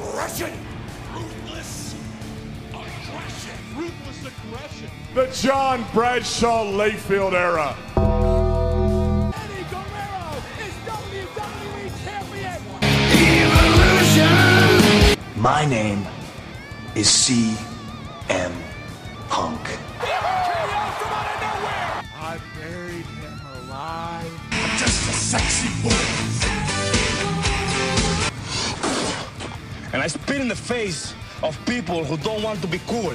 Aggression! Ruthless aggression! Ruthless aggression. The John Bradshaw Layfield era. Eddie Guerrero is WWE Champion. My name is CM and I spit in the face of people who don't want to be cool.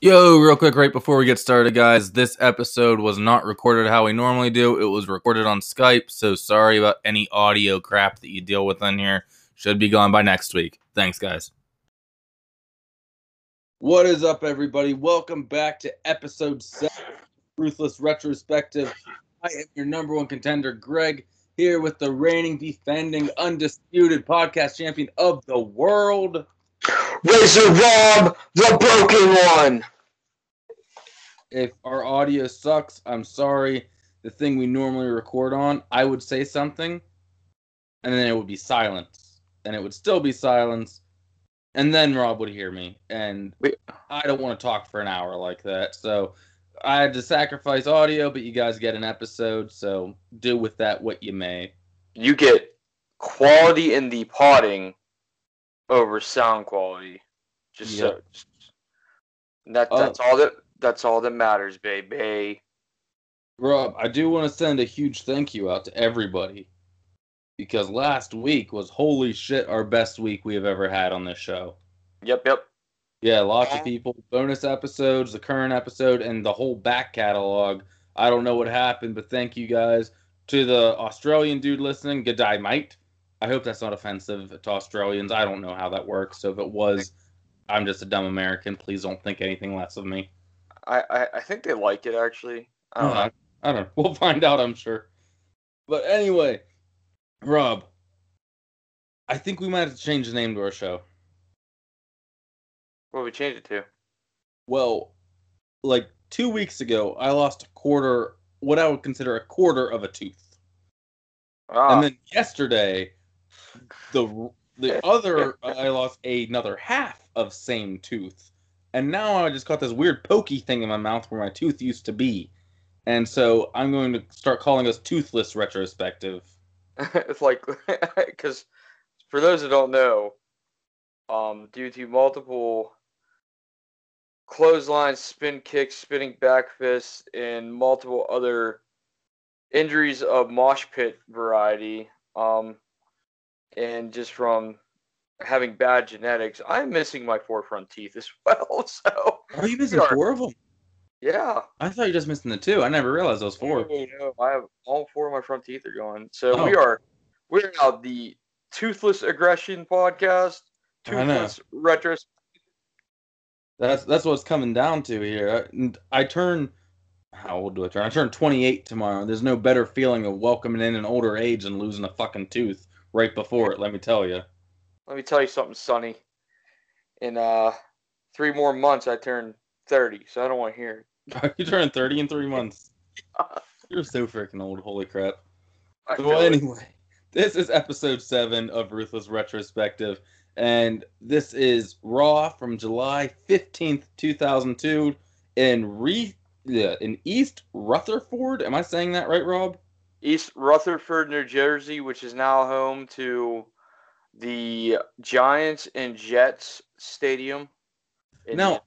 Yo, real quick, right before we get started, guys, this episode was not recorded how we normally do. It was recorded on Skype, so sorry about any audio crap that you deal with in here. Should be gone by next week. Thanks, guys. What is up, everybody? Welcome back to episode seven, Ruthless Retrospective. I am your number one contender, Greg, here with the reigning, defending, undisputed podcast champion of the world. Razor Rob, the broken one. if our audio sucks, I'm sorry. The thing we normally record on, I would say something, and then it would be silence, and it would still be silence, and then Rob would hear me, and. I don't want to talk for an hour like that. So I had to sacrifice audio, but you guys get an episode, so do with that what you may. You get quality in the potting over sound quality. Just so just- that Oh. that's all that that's all that matters, baby. Rob, I do want to send a huge thank you out to everybody because last week was holy shit our best week we have ever had on this show. Yep, yep. Yeah, lots of people, bonus episodes, the current episode, and the whole back catalog. I don't know what happened, but thank you guys. To the Australian dude listening, good day, mate. I hope that's not offensive to Australians. I don't know how that works. So if it was, I'm just a dumb American. Please don't think anything less of me. I, I, I think they like it actually. I don't know. Uh, I don't know. We'll find out, I'm sure. But anyway, Rob, I think we might have to change the name to our show. What we change it to? Well, like two weeks ago, I lost a quarter, what I would consider a quarter of a tooth. Ah, And then yesterday, the the other I lost another half of same tooth, and now I just got this weird pokey thing in my mouth where my tooth used to be, and so I'm going to start calling us toothless retrospective. it's like because for those that don't know, um, due to multiple clotheslines, spin kicks, spinning back fists, and multiple other injuries of mosh pit variety, um, and just from having bad genetics, I'm missing my four front teeth as well. So Are you missing Sure. four of them? yeah, I thought you were just missing the two. I never realized those four. No, no, I have all four of my front teeth are gone. So Oh. we are we are now the Toothless Aggression Podcast. Toothless Retros. That's that's what it's coming down to here. And I turn how old do I turn? I turn 28 tomorrow. There's no better feeling of welcoming in an older age and losing a fucking tooth right before it. Let me tell you. Let me tell you something, Sonny. In uh three more months, I turn thirty, so I don't want to hear it. you turn 30 in three months. You're so freaking old. Holy crap. I Well, anyway, this is episode seven of Ruthless Retrospective, and this is Raw from July 15th, 2002, in Re in East Rutherford. Am I saying that right, Rob? East Rutherford, New Jersey, which is now home to the Giants and Jets Stadium. Now-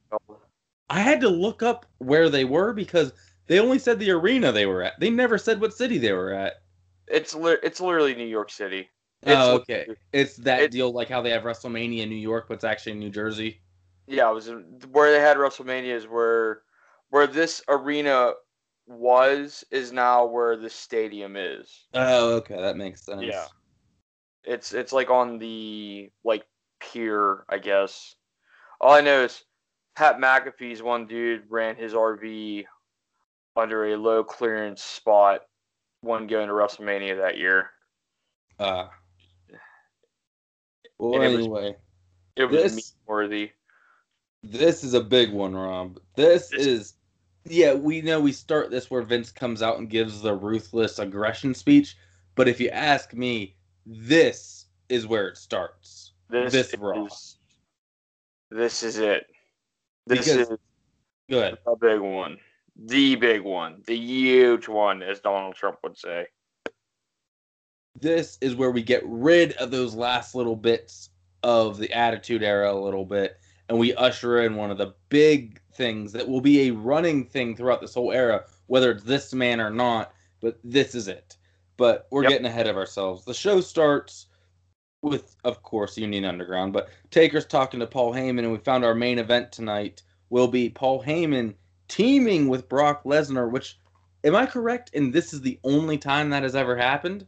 I had to look up where they were because they only said the arena they were at. They never said what city they were at. it's li- it's literally New York City. Oh, okay. It's that it- deal like how they have WrestleMania in New York, but it's actually in New Jersey. Yeah, it was in- where they had WrestleMania is where where this arena was is now where the stadium is. Oh, okay, that makes sense. Yeah. It's it's like on the like pier, I guess. All I know is Pat McAfee's one dude ran his RV under a low clearance spot when going to WrestleMania that year. Uh, well, And it was- anyway, It was This- worthy. this is a big one, Rob. This This- is yeah, we know we start this where Vince comes out and gives the ruthless aggression speech, but if you ask me, this is where it starts. This, This is Raw. this is it. This Because- is Go ahead. a big one, the big one, the huge one, as Donald Trump would say. This is where we get rid of those last little bits of the Attitude Era a little bit, and we usher in one of the big things that will be a running thing throughout this whole era, whether it's this man or not. But this is it. But we're Yep. getting ahead of ourselves. The show starts with, of course, Union Underground, but Taker's talking to Paul Heyman, and we found our main event tonight will be Paul Heyman teaming with Brock Lesnar, which, am I correct? And this is the only time that has ever happened?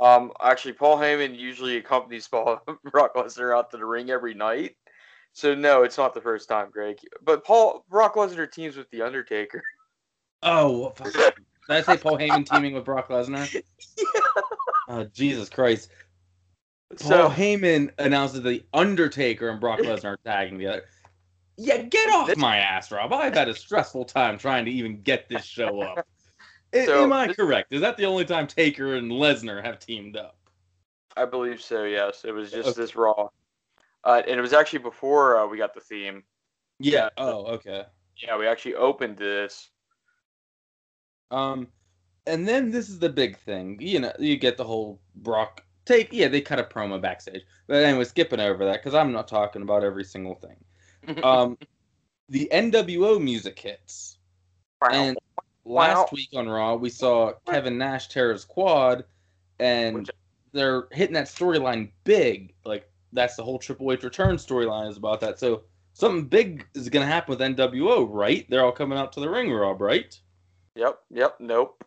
Um, actually, Paul Heyman usually accompanies Paul Brock Lesnar out to the ring every night. So no, it's not the first time, Greg. But Paul Brock Lesnar teams with the Undertaker. Oh, fuck. did I say Paul Heyman teaming with Brock Lesnar? Oh, Jesus Christ. Paul So Heyman announces the Undertaker and Brock Lesnar are tagging together. Yeah, get off my ass, Rob. I've had a stressful time trying to even get this show up. So, Am I correct? Is that the only time Taker and Lesnar have teamed up? I believe so. Yes, it was just Okay. this Raw, uh, and it was actually before uh, we got the theme. Yeah. Yeah. Oh, okay. Yeah, we actually opened this. Um, and then this is the big thing. You know, you get the whole Brock take. Yeah, they cut a promo backstage. But anyway, skipping over that because I'm not talking about every single thing. Um, the NWO music hits, and last Wow. week on Raw we saw Kevin Nash tear his quad, and Which- they're hitting that storyline big. Like that's the whole Triple H return storyline is about that. So something big is gonna happen with NWO, right? They're all coming out to the ring, Rob, right? Yep, yep, nope.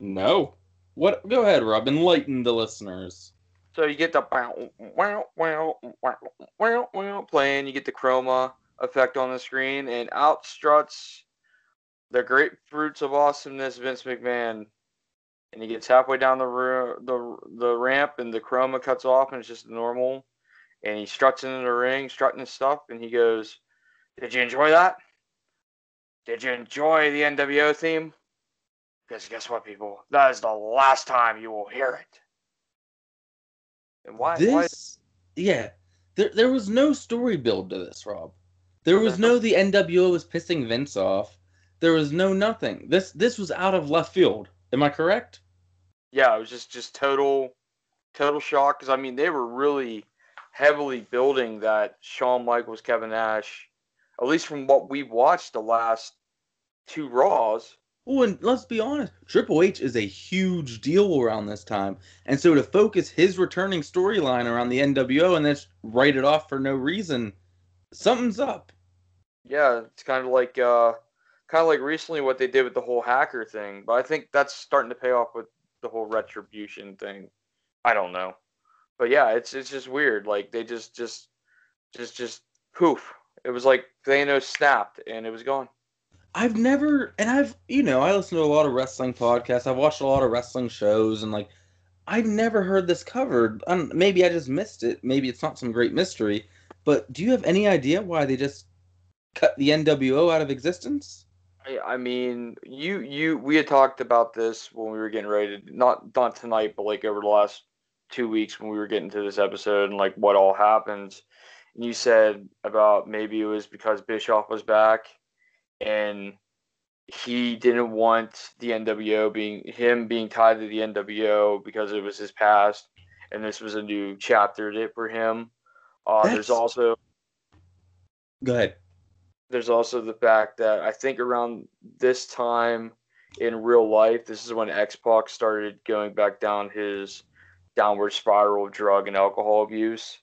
No. What? Go ahead, Rob. Enlighten the listeners. So you get the wow, wow, wow, wow, wow, wow playing. You get the chroma effect on the screen, and out struts the grapefruits of awesomeness, Vince McMahon. And he gets halfway down the ru- the the ramp, and the chroma cuts off, and it's just normal. And he struts into the ring, strutting his stuff, and he goes, "Did you enjoy that? Did you enjoy the NWO theme? Because guess what, people? That is the last time you will hear it." And why? why this, yeah, there there was no story build to this, Rob. There oh, was no the NWO was pissing Vince off. There was no nothing. This this was out of left field. Am I correct? yeah, it was just just total total shock because I mean they were really heavily building that Shawn Michaels Kevin Nash, at least from what we've watched the last two Raws. Well, and let's be honest, Triple H is a huge deal around this time, and so to focus his returning storyline around the NWO and then write it off for no reason, something's up. Yeah, it's kind of like uh, kind of like recently what they did with the whole hacker thing, but I think that's starting to pay off with the whole retribution thing. I don't know, but yeah, it's it's just weird. Like they just just just just poof. It was like Thanos snapped and it was gone. I've never, and I've, you know, I listen to a lot of wrestling podcasts. I've watched a lot of wrestling shows, and like, I've never heard this covered. Maybe I just missed it. Maybe it's not some great mystery. But do you have any idea why they just cut the NWO out of existence? I, I mean, you you we had talked about this when we were getting ready to not not tonight, but like over the last two weeks when we were getting to this episode and like what all happened. And you said about maybe it was because Bischoff was back and he didn't want the NWO being him being tied to the NWO because it was his past and this was a new chapter for him. Uh, there's also Go ahead. There's also the fact that I think around this time in real life, this is when X Pac started going back down his downward spiral of drug and alcohol abuse.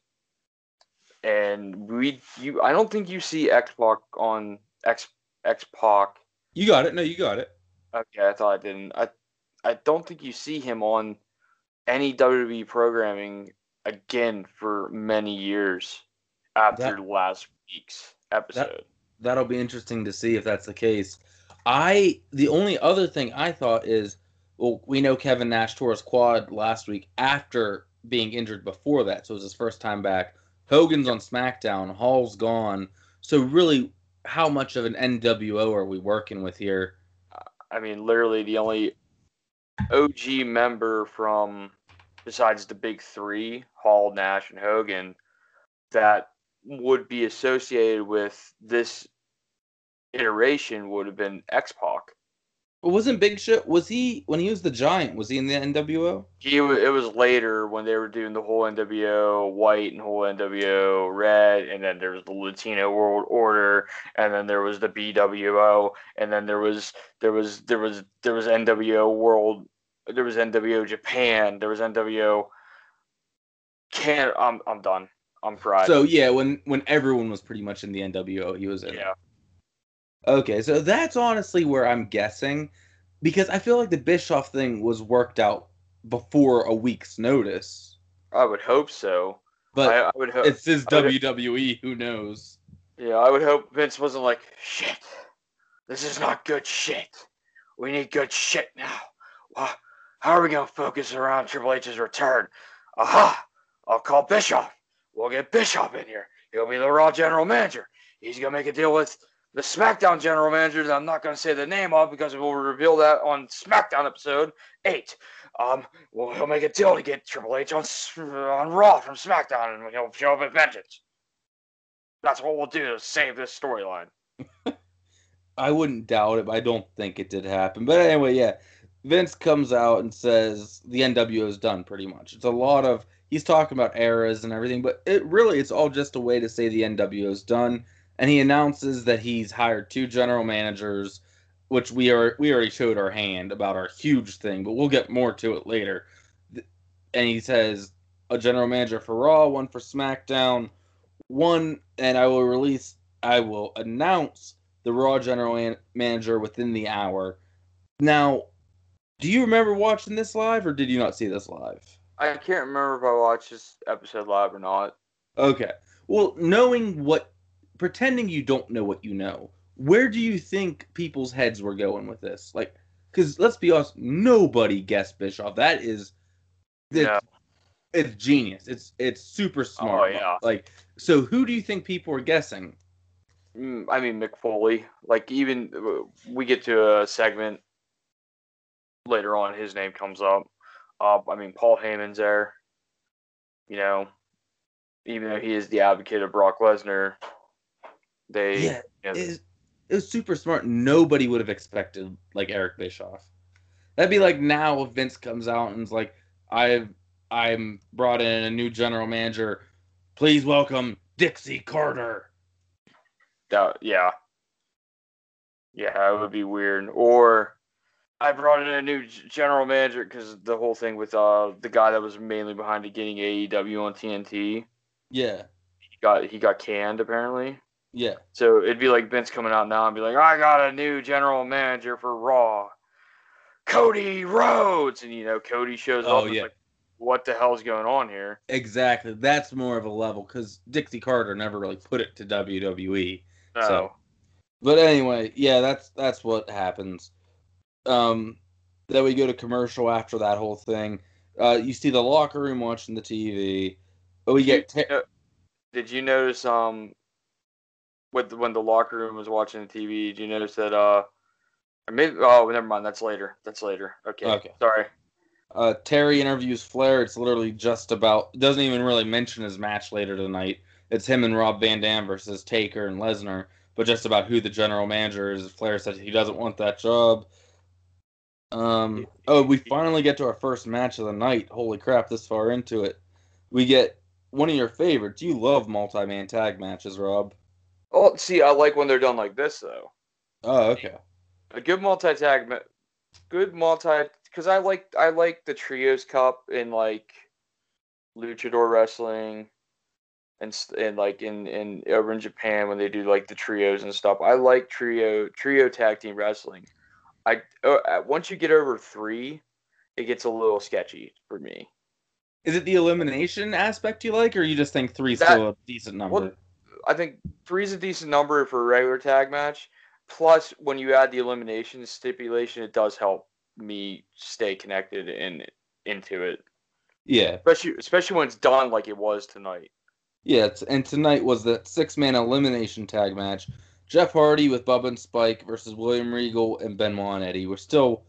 And we, you, I don't think you see X Pac on X X Pac. You got it. No, you got it. Okay, I thought I didn't. I, I don't think you see him on any WWE programming again for many years after That- last week's episode. That'll be interesting to see if that's the case. I the only other thing I thought is, well, we know Kevin Nash tore his quad last week after being injured before that, so it was his first time back. Hogan's on SmackDown, Hall's gone. So really, how much of an NWO are we working with here? I mean, literally the only OG member from besides the big three, Hall, Nash, and Hogan, that would be associated with this iteration would have been X Pac. But wasn't Big Show was he when he was the Giant? Was he in the NWO? He it was later when they were doing the whole NWO white and whole NWO red, and then there was the Latino World Order, and then there was the BWO, and then there was there was there was there was NWO World, there was NWO Japan, there was NWO. Can I'm I'm done. I'm fried. So yeah, when when everyone was pretty much in the NWO, he was in. it. yeah, Okay, so that's honestly where I'm guessing, because I feel like the Bischoff thing was worked out before a week's notice. I would hope so. But I, I would hope. it's his WWE. Who knows? Yeah, I would hope Vince wasn't like, shit, this is not good shit. We need good shit now. How are we going to focus around Triple H's return? Aha! I'll call Bischoff. We'll get Bishop in here. He'll be the Raw general manager. He's going to make a deal with the SmackDown general manager that I'm not going to say the name of because we'll reveal that on SmackDown episode 8. Um, well, he'll make a deal to get Triple H on, on Raw from SmackDown and he'll show up at Vengeance. That's what we'll do to save this storyline. I wouldn't doubt it, but I don't think it did happen. But anyway, yeah, Vince comes out and says the NWO is done pretty much. It's a lot of he's talking about eras and everything, but it really it's all just a way to say the NWO is done. And he announces that he's hired two general managers, which we are we already showed our hand about our huge thing, but we'll get more to it later. And he says a general manager for Raw, one for SmackDown, one, and I will release, I will announce the Raw general man- manager within the hour. Now, do you remember watching this live, or did you not see this live? I can't remember if I watched this episode live or not. Okay. Well, knowing what, pretending you don't know what you know, where do you think people's heads were going with this? Like, because let's be honest, nobody guessed Bischoff. That is, it's, Yeah. it's genius. It's it's super smart. Oh, yeah. Like, so who do you think people were guessing? Mm, I mean, Mick Foley. Like, even uh, we get to a segment later on, his name comes up. Uh, I mean, Paul Heyman's there. You know, even though he is the advocate of Brock Lesnar, they. Yeah, you know, it was, it was super smart. Nobody would have expected like Eric Bischoff. That'd be like now if Vince comes out and's like, "I've I'm brought in a new general manager. Please welcome Dixie Carter." that, yeah. Yeah, it would be weird. Or I brought in a new general manager because the whole thing with uh the guy that was mainly behind it getting AEW on TNT, Yeah, he got he got canned apparently. yeah, So it'd be like Vince coming out now and be like, I got a new general manager for Raw, Cody Rhodes, and you know Cody shows Oh, up. yeah. like, what the hell's going on here? exactly. That's more of a level because Dixie Carter never really put it to WWE. No. So- But anyway, yeah, that's that's what happens. Um, then we go to commercial after that whole thing. Uh, you see the locker room watching the TV. But we get You know- did you notice um with when the locker room was watching the TV? Did you notice that uh maybe oh never mind that's later that's later okay Okay. sorry uh, Terry interviews Flair. It's literally just about doesn't even really mention his match later tonight. It's him and Rob Van Dam versus Taker and Lesnar, but just about who the general manager is. Flair said he doesn't want that job. Um. Oh, we finally get to our first match of the night. Holy crap! This far into it, we get one of your favorites. You love multi-man tag matches, Rob. oh see I like when they're done like this though Oh, okay. a good multi tag ma- good multi because I like I like the trios cup in like luchador wrestling and and like in in over in Japan when they do like the trios and stuff. I like trio trio tag team wrestling. I uh, uh, once you get over three, it gets a little sketchy for me. Is it the elimination aspect you like, or you just think three's That- still a decent number? Well, I think three's a decent number for a regular tag match. Plus, when you add the elimination stipulation, it does help me stay connected and into it. yeah, especially especially when it's done like it was tonight. Yeah, it's, and tonight was the six man elimination tag match. Jeff Hardy with Bubba and Spike versus William Regal and Benoit and Eddie. We're still,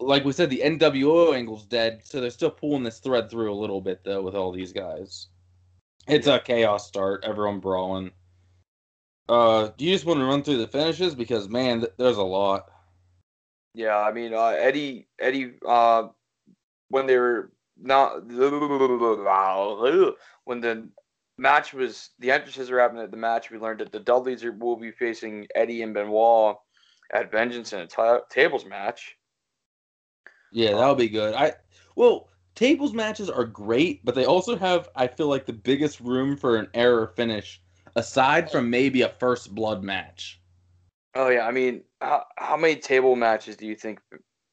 like we said, the NWO angle's dead, so they're still pulling this thread through a little bit though with all these guys. It's a chaos start, everyone brawling. Uh, do you just want to run through the finishes because man, th- there's a lot. Yeah, I mean uh, Eddie Eddie uh, when they were not when the match was the entrances were happening at the match, we learned that the Dudleys are, will be facing Eddie and Benoit at Vengeance in a tables match. Yeah, that'll be good. I well, tables matches are great, but they also have I feel like the biggest room for an error finish aside from maybe a first blood match. Oh yeah, I mean, how, how many table matches do you think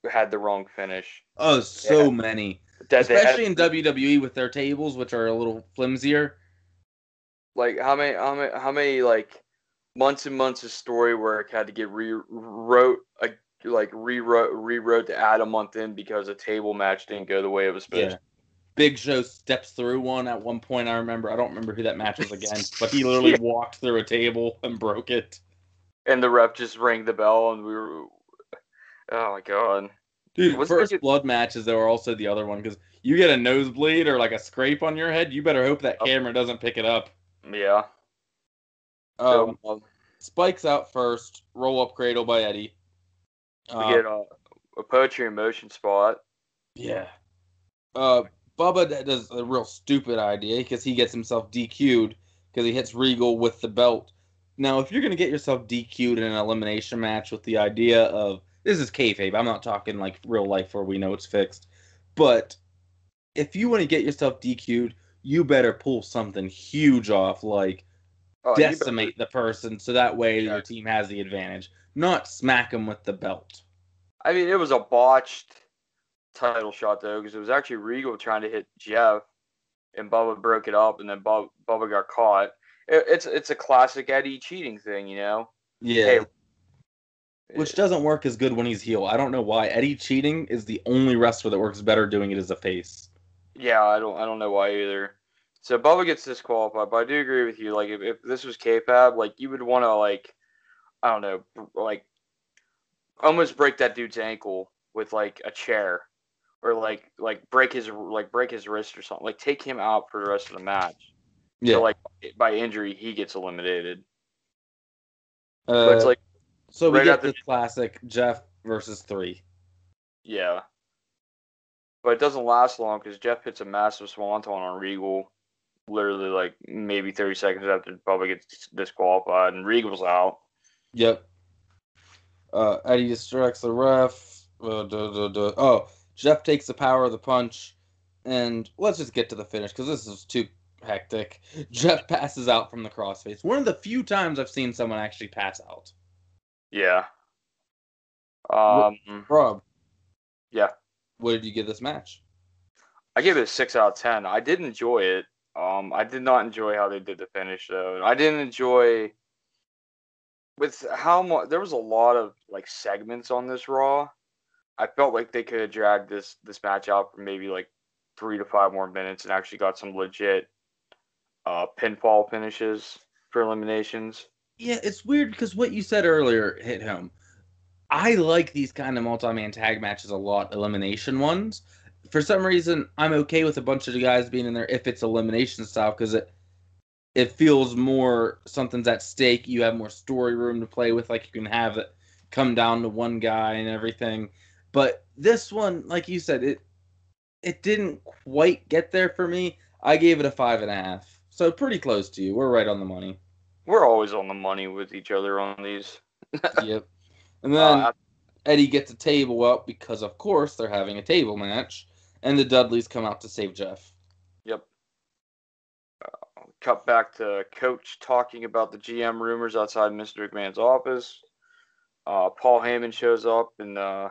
had the wrong finish? Oh, so Yeah. many. They had- Especially in WWE with their tables, which are a little flimsier. Like how many how many how many like months and months of story work had to get rewrote like like rewrote rewrote to add a month in because a table match didn't go the way it was supposed Yeah. Big Show steps through one at one point. I remember. I don't remember who that match was against, but he literally walked through a table and broke it. And the ref just rang the bell and we were Oh my god. Dude, Was first blood matches though are also the other one because you get a nosebleed or like a scrape on your head, you better hope that Oh. camera doesn't pick it up. Yeah. Um, so, um, Spikes out first, roll up cradle by Eddie. we Uh, get a, a poetry in motion spot. yeah. Uh, Bubba does a real stupid idea because he gets himself DQ'd because he hits Regal with the belt. Now, if you're gonna get yourself DQ'd in an elimination match with the idea of this is kayfabe, I'm not talking like real life where we know it's fixed, but if you want to get yourself DQ'd, you better pull something huge off, like Oh, decimate the person so that way Yeah. your team has the advantage, not smack them with the belt. I mean, it was a botched title shot though, because it was actually Regal trying to hit Jeff, and Bubba broke it up, and then Bub- Bubba got caught. It, it's it's a classic Eddie cheating thing, you know. Yeah. Hey, Which doesn't work as good when he's heel. I don't know why. Eddie cheating is the only wrestler that works better doing it as a face. Yeah, I don't I don't know why either. So Bubba gets disqualified, but I do agree with you. Like if, if this was kayfabe, like you would want to like I don't know, like almost break that dude's ankle with like a chair, or like like break his like break his wrist or something. Like take him out for the rest of the match. Yeah. So like by injury he gets eliminated. uh, But it's like so we right get the classic Jeff versus three. yeah. But it doesn't last long because Jeff hits a massive swanton on Regal, literally like maybe 30 seconds after Bubba gets disqualified and Regal's out. Yep. Uh, Eddie distracts the ref. Uh, duh, duh, duh. Oh, Jeff takes the power of the punch, and let's just get to the finish because this is too hectic. Jeff passes out from the crossface. One of the few times I've seen someone actually pass out. Yeah. Um, Rob, yeah, what did you give this match? I gave it a six out of ten. I did enjoy it. Um, I did not enjoy how they did the finish though. I didn't enjoy with how much there was a lot of like segments on this Raw. I felt like they could have dragged this this match out for maybe like three to five more minutes and actually got some legit uh, pinfall finishes for eliminations. Yeah, it's weird because what you said earlier hit home. I like these kind of multi-man tag matches a lot, elimination ones. For some reason, I'm okay with a bunch of the guys being in there if it's elimination style because it it feels more something's at stake. You have more story room to play with, like you can have it come down to one guy and everything. But this one, like you said, it it didn't quite get there for me. I gave it a five and a half, so pretty close to you. We're right on the money. We're always on the money with each other on these. yep. And then Uh, Eddie gets a table up because, of course, they're having a table match, and the Dudleys come out to save Jeff. Yep. Uh, cut back to Coach talking about the GM rumors outside Mr. McMahon's office. Uh, Paul Heyman shows up, and uh,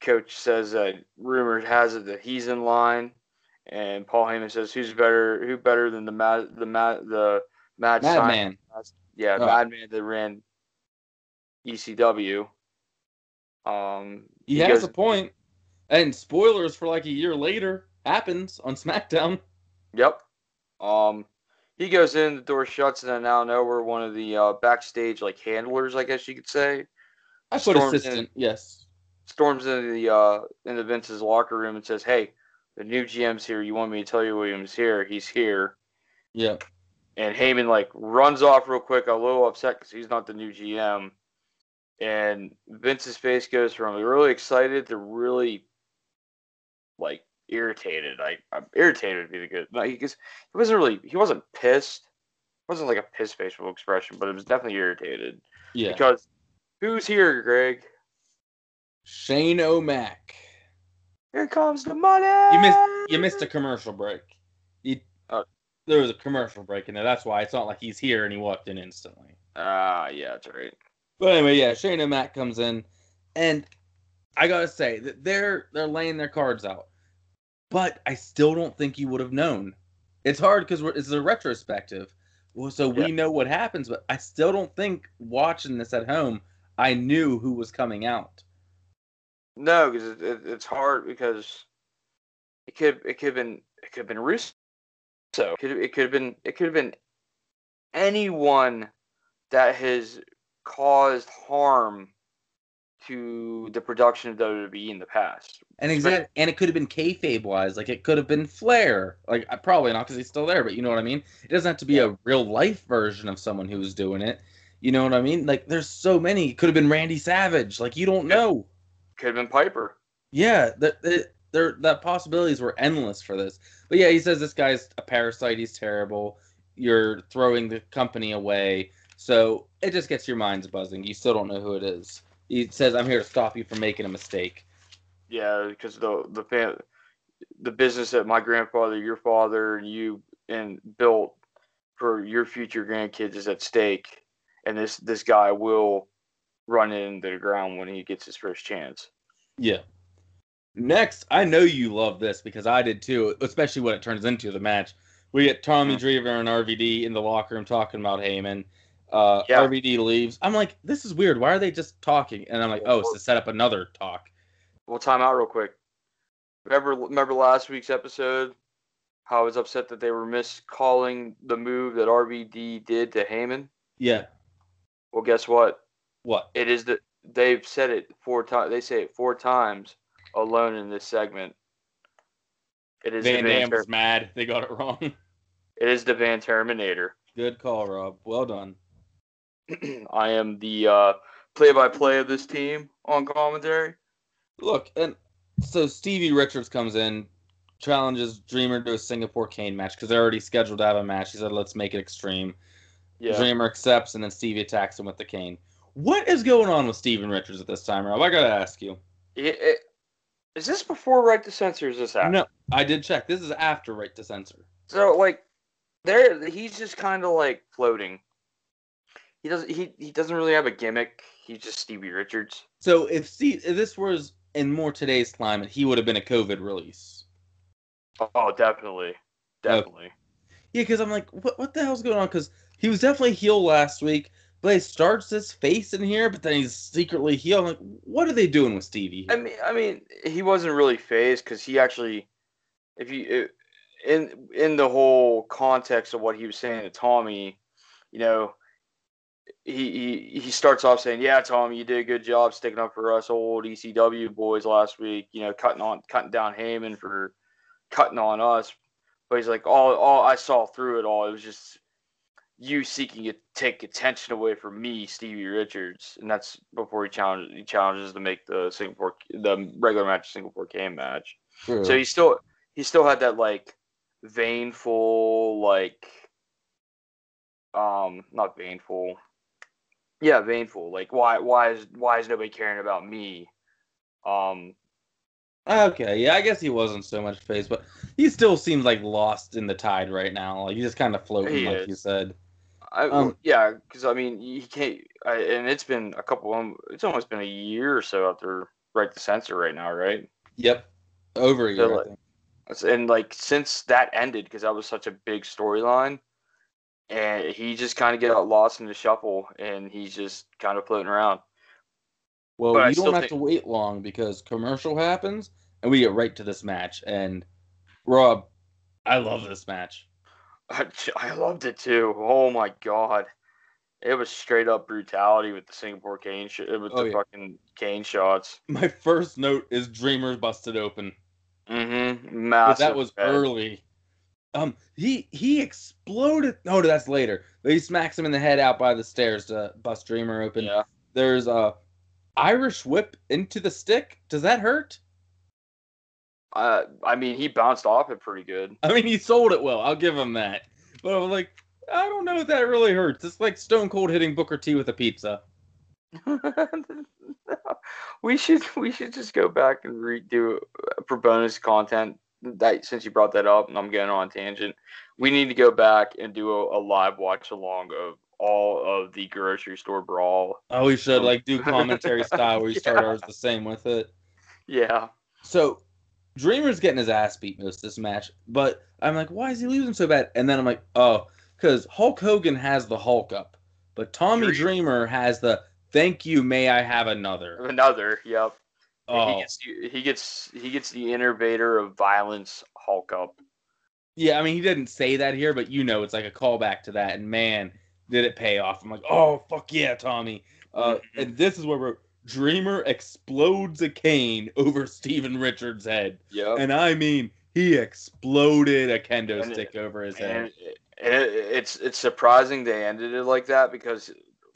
Coach says that rumor has it that he's in line. And Paul Heyman says, "Who's better? Who better than the mad, the mad, the mad Yeah, Oh. Madman that ran ECW." Um, He, he has goes- a point. And spoilers for like a year later happens on SmackDown. Yep. Um, he goes in, the door shuts, and then out of nowhere, one of the uh, backstage like handlers, I guess you could say, I put Storms in. assistant. Yes. storms into the uh into Vince's locker room and says, "Hey, the new GM's here. You want me to tell you Williams here? He's here." Yeah. And Heyman like runs off real quick, a little upset because he's not the new GM. And Vince's face goes from really excited to really like irritated. I I'm irritated would be the good. No, he, 'cause he wasn't really he wasn't pissed. It wasn't like a piss facial expression, but it was definitely irritated Yeah. because who's here, Greg? Shane O'Mac. Here comes the money. You missed you missed a commercial break. You, Oh. there was a commercial break in there. That's why it's not like he's here and he walked in instantly. Ah, yeah, that's right. But anyway, yeah, Shane O'Mac comes in, and I gotta say that they're they're laying their cards out, but I still don't think you would have known. It's hard because it's a retrospective, well, so we Yeah. know what happens, but I still don't think watching this at home, I knew who was coming out. No, because it, it, it's hard because it could it could have been it could have been Russo. It could it could have been it could have been anyone that has caused harm to the production of WWE in the past. And exact, and it could have been kayfabe wise, like it could have been Flair, like uh, probably not because he's still there, but you know what I mean. It doesn't have to be a real life version of someone who was doing it. You know what I mean? Like there's so many. It could have been Randy Savage. Like you don't Yeah. know. Could have been Piper. Yeah, that that there that possibilities were endless for this. But yeah, he says this guy's a parasite. He's terrible. You're throwing the company away. So it just gets your minds buzzing. You still don't know who it is. He says, "I'm here to stop you from making a mistake." Yeah, because the the the business that my grandfather, your father, and you and built for your future grandkids is at stake, and this this guy will run into the ground when he gets his first chance. Yeah. Next, I know you love this because I did too, especially when it turns into the match. We get Tommy Mhm. Dreamer and RVD in the locker room talking about Heyman. Uh, Yeah. RVD leaves. I'm like, this is weird. Why are they just talking? And I'm like, oh, it's to set up another talk. Well, time out real quick. Remember remember last week's episode? How I was upset that they were miscalling the move that RVD did to Heyman. Yeah. Well, guess what? What? It is that they've said it four times. They say it four times alone in this segment. It is Van Dam was mad. They got it wrong. it is the Van Terminator. Good call, Rob. Well done. I am the uh, play-by-play of this team on commentary. Look, and so Stevie Richards comes in, challenges Dreamer to a Singapore cane match because they're already scheduled to have a match. He said, let's make it extreme. Yeah. Dreamer accepts, and then Stevie attacks him with the cane. What is going on with Steven Richards at this time, Rob? I gotta ask you. It- it- is this before Right to Censor? or Is this after? No, I did check. This is after Right to Censor. So like, there he's just kind of like floating. He doesn't he he doesn't really have a gimmick. He's just Stevie Richards. So if, Steve, if this was in more today's climate, he would have been a COVID release. Oh, definitely, definitely. Yeah, because I'm like, what what the hell's going on? Because he was definitely heel last week, but he starts this face in here, but then he's secretly heel. I'm like, what are they doing with Stevie? I mean, I mean, he wasn't really phased because he actually, if you in in the whole context of what he was saying to Tommy, you know, he he he starts off saying, "Yeah, Tom, you did a good job sticking up for us old ECW boys last week. You know, cutting on cutting down Heyman for cutting on us." But he's like, "All all I saw through it all. It was just." You seeking to take attention away from me, Stevie Richards, and that's before he challenges he challenges to make the Singapore the regular match Singapore cane match. So he still he still had that like vainful like um not vainful yeah vainful like why why is why is nobody caring about me um Okay, yeah, I guess he wasn't so much phased, but he still seems like lost in the tide right now. Like he's just kind of floating, like is. you said. I, Um, yeah because I mean he can't I, and it's been a couple of it's almost been a year or so after Right to Censor right now right Yep, over a So, year. I like- think. And like since that ended because that was such a big storyline and he just kind of got lost in the shuffle and he's just kind of floating around Well, but I you still don't have think- to wait long because commercial happens and we get right to this match. And Rob, I love this match. I, I loved it too. Oh my god, it was straight up brutality with the Singapore cane sh- with Oh, the yeah. fucking cane shots. My first note is Dreamer busted open. Mm-hmm. But that was head. early. Um, he he exploded. No, that's later. He smacks him in the head out by the stairs to bust Dreamer open. Yeah. There's a Irish whip into the stick. Does that hurt? Uh, I mean, he bounced off it pretty good. I mean, he sold it well. I'll give him that. But I'm like, I don't know if that really hurts. It's like Stone Cold hitting Booker T with a pizza. we should we should just go back and redo uh, for bonus content. That since you brought that up, and I'm getting on a tangent, we need to go back and do a, a live watch along of all of the grocery store brawl. Oh, we should like do commentary style where we start ours the same with it. Yeah, So Dreamer's getting his ass beat most of this match, but I'm like, why is he losing so bad? And then I'm like, oh, because Hulk Hogan has the Hulk up, but Tommy Dream- Dreamer has the thank you, may I have another. another. Yep. He Oh, gets he gets he gets the innovator of violence Hulk up. yeah. I mean, he didn't say that here, but you know, it's like a callback to that. And man, did it pay off? I'm like, oh fuck yeah, Tommy. Uh, Mhm. and this is where we're, Dreamer explodes a cane over Steven Richards' head, Yep. and I mean, he exploded a kendo And it- stick over his head. and it, it, it's it's surprising they ended it like that because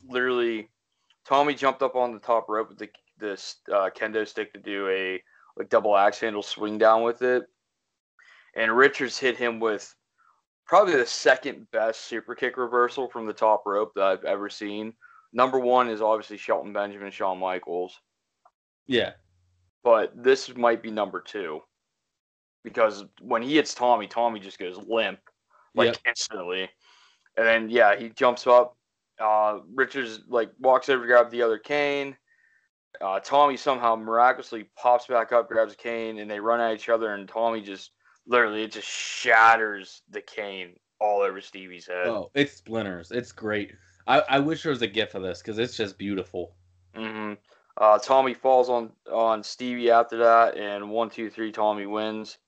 literally Tommy jumped up on the top rope with the this uh, kendo stick to do a like double axe handle swing down with it, and Richards hit him with probably the second best super kick reversal from the top rope that I've ever seen. Number one is obviously Shelton Benjamin, Shawn Michaels, Yeah. but this might be number two because when he hits Tommy, Tommy just goes limp like Yep. instantly. And then yeah, he jumps up. Uh, Richards like walks over to grab the other cane. Uh, Tommy somehow miraculously pops back up, grabs a cane, and they run at each other. And Tommy just literally it just shatters the cane all over Stevie's head. Oh, it's splinters. It's great. I, I wish there was a gif of this because it's just beautiful. hmm Uh, Tommy falls on on Stevie after that, and one, two, three, Tommy wins.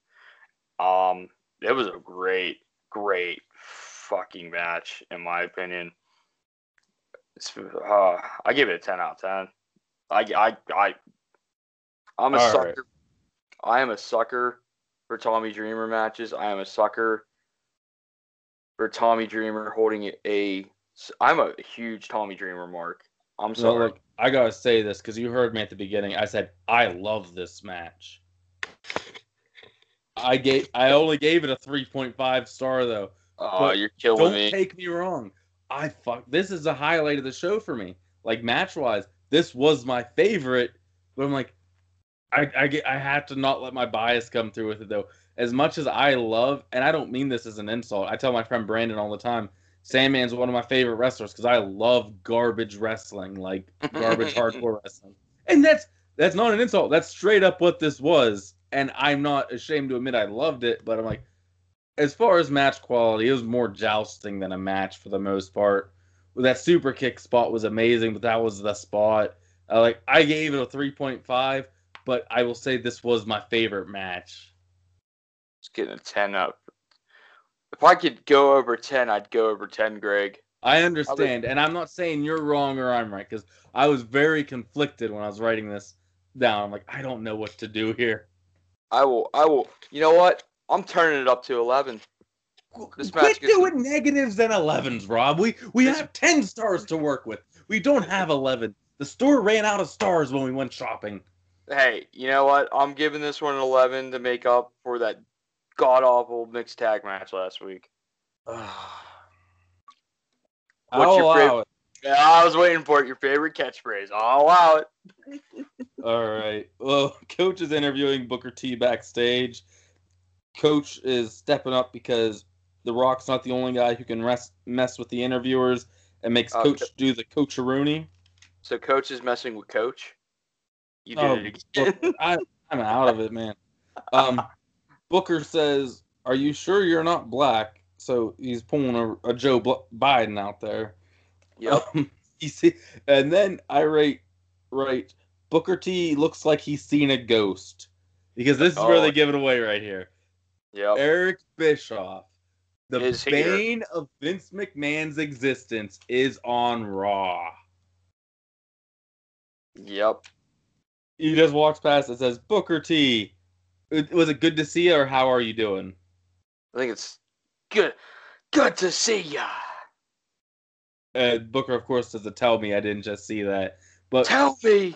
Um, it was a great, great fucking match in my opinion. Uh, I give it a ten out of ten. I, I, I, I'm a All sucker. right. I am a sucker for Tommy Dreamer matches. I am a sucker for Tommy Dreamer holding a. I'm a huge Tommy Dreamer mark. I'm No, sorry. look, I gotta say this because you heard me at the beginning. I said I love this match. I gave I only gave it a three point five star though. Oh, But you're killing Don't me. take me wrong. I fuck this is a highlight of the show for me. Like match wise, this was my favorite. But I'm like, I I get I had to not let my bias come through with it though. As much as I love, and I don't mean this as an insult. I tell my friend Brandon all the time. Sandman's one of my favorite wrestlers because I love garbage wrestling, like garbage hardcore wrestling. And that's that's not an insult. That's straight up what this was. And I'm not ashamed to admit I loved it, but I'm like, as far as match quality, it was more jousting than a match for the most part. That super kick spot was amazing, but that was the spot. Uh, like I gave it a 3.5, but I will say this was my favorite match. It's getting a 10 up. If I could go over 10, I'd go over 10, Greg. I understand, and I'm not saying you're wrong or I'm right because I was very conflicted when I was writing this down. I'm like, I don't know what to do here. I will, I will, you know what? I'm turning it up to 11. This match Quit doing negatives and 11s, Rob. We we This- have 10 stars to work with. We don't have 11. The store ran out of stars when we went shopping. Hey, you know what? I'm giving this one an 11 to make up for that god awful mixed tag match last week. I'll your favorite- it. Yeah, I was waiting for it. Your favorite catchphrase. I'll allow it. All right. Well, Coach is interviewing Booker T backstage. Coach is stepping up because The Rock's not the only guy who can rest, mess with the interviewers and makes Oh, Coach do the coacharoonie. So coach is messing with coach. You did Oh, it again. I, I'm out of it, man. Um, Booker says, "Are you sure you're not black?" So he's pulling a, a Joe Biden out there. yep. Um, you see, and then I rate right. Booker T looks like he's seen a ghost because this is where Oh. they give it away right here. Yep. Eric Bischoff The is here. bane of Vince McMahon's existence is on Raw. Yep. He just walks past. It says Booker T. Was it good to see you, or how are you doing? I think it's good. Good to see ya. And Booker, of course, doesn't tell me. I didn't just see that. But Tell me,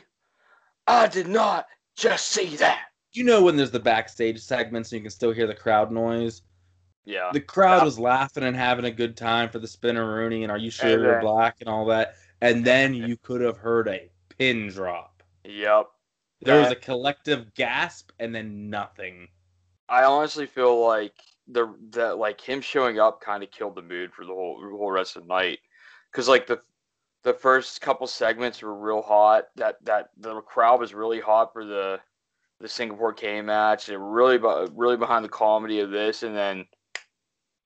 I did not just see that. you know when there's the backstage segments and you can still hear the crowd noise. Yeah. The crowd Yeah. was laughing and having a good time for the spinner Rooney and Are You Sure And You're then- Black and all that. And then you could have heard a pin drop. Yep. There was a collective gasp and then nothing. I honestly feel like the that like him showing up kind of killed the mood for the whole the whole rest of the night, because like the the first couple segments were real hot. That that the crowd was really hot for the the Singapore cane match. They were really really behind the comedy of this, and then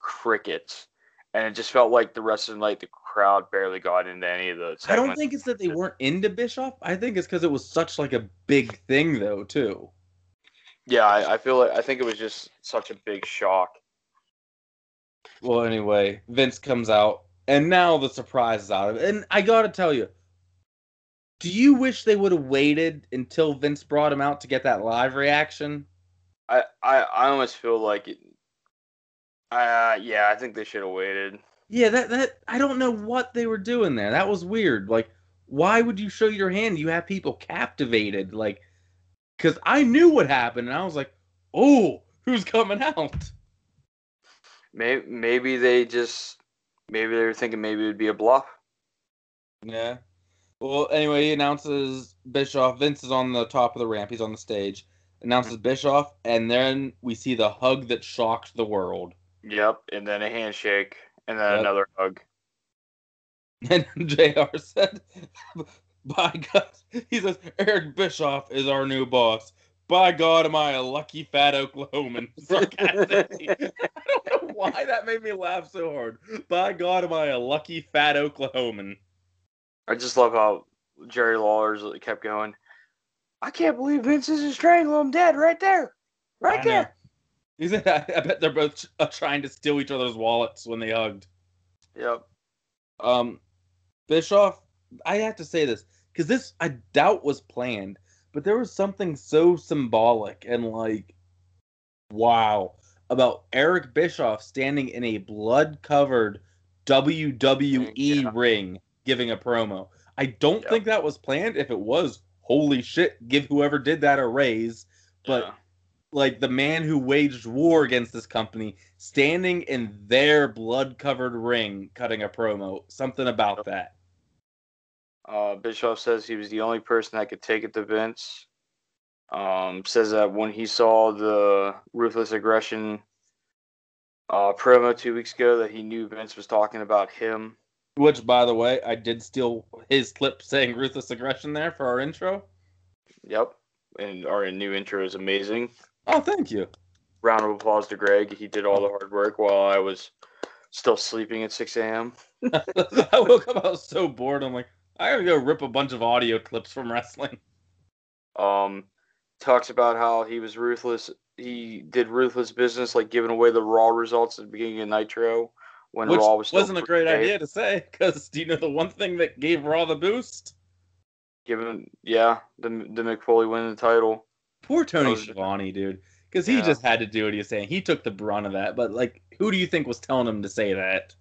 crickets. And it just felt like the rest of the night the crowd barely got into any of the segments. I don't think it's that they weren't into Bischoff. I think it's because it was such like a big thing though, too. Yeah, I, I feel like I think it was just such a big shock. Well, anyway, Vince comes out, and now the surprise is out of it. And I gotta tell you, do you wish they would have waited until Vince brought him out to get that live reaction? I, I, I almost feel like it. Uh, yeah, I think they should have waited. Yeah, that that I don't know what they were doing there. That was weird. Like, why would you show your hand? You have people captivated, like, because I knew what happened, and I was like, oh, who's coming out? Maybe, maybe they just, maybe they were thinking maybe it'd be a bluff. Yeah. Well, anyway, he announces Bischoff. Vince is on the top of the ramp. He's on the stage. Announces Bischoff, and then we see the hug that shocked the world. Yep, and then a handshake, and then Yep. another hug. And JR said, By God, he says, Eric Bischoff is our new boss. By God, am I a lucky fat Oklahoman? Sarcastically. I don't know why that made me laugh so hard. By God, am I a lucky fat Oklahoman? I just love how Jerry Lawler's uh, kept going. I can't believe Vince isn't strangling him dead right there, right there. He said, I, I bet they're both uh, trying to steal each other's wallets when they hugged. Yep. Um, Bischoff, I have to say this because this I doubt was planned, but there was something so symbolic and like, wow, about Eric Bischoff standing in a blood-covered WWE Yeah. ring giving a promo. I don't Yeah. think that was planned. If it was, holy shit, give whoever did that a raise. But Yeah. Like the man who waged war against this company standing in their blood covered ring cutting a promo. Something about that. Uh, Bischoff says he was the only person that could take it to Vince. Um, says that when he saw the ruthless aggression uh, promo two weeks ago, that he knew Vince was talking about him. Which, by the way, I did steal his clip saying ruthless aggression there for our intro. Yep, and our new intro is amazing. Oh, thank you. Round of applause to Greg. He did all the hard work while I was still sleeping at 6 a.m. I woke up, I was so bored. I'm like, I gotta go rip a bunch of audio clips from wrestling. Um, talks about how he was ruthless. He did ruthless business, like giving away the Raw results at the beginning of Nitro when Which Raw was still wasn't a great pre-taped. idea to say, because do you know the one thing that gave Raw the boost? Given, yeah, the the Mick Foley winning the title. Poor Tony Schiavone, dude. Because he Yeah. just had to do what he was saying. He took the brunt of that. But, like, who do you think was telling him to say that?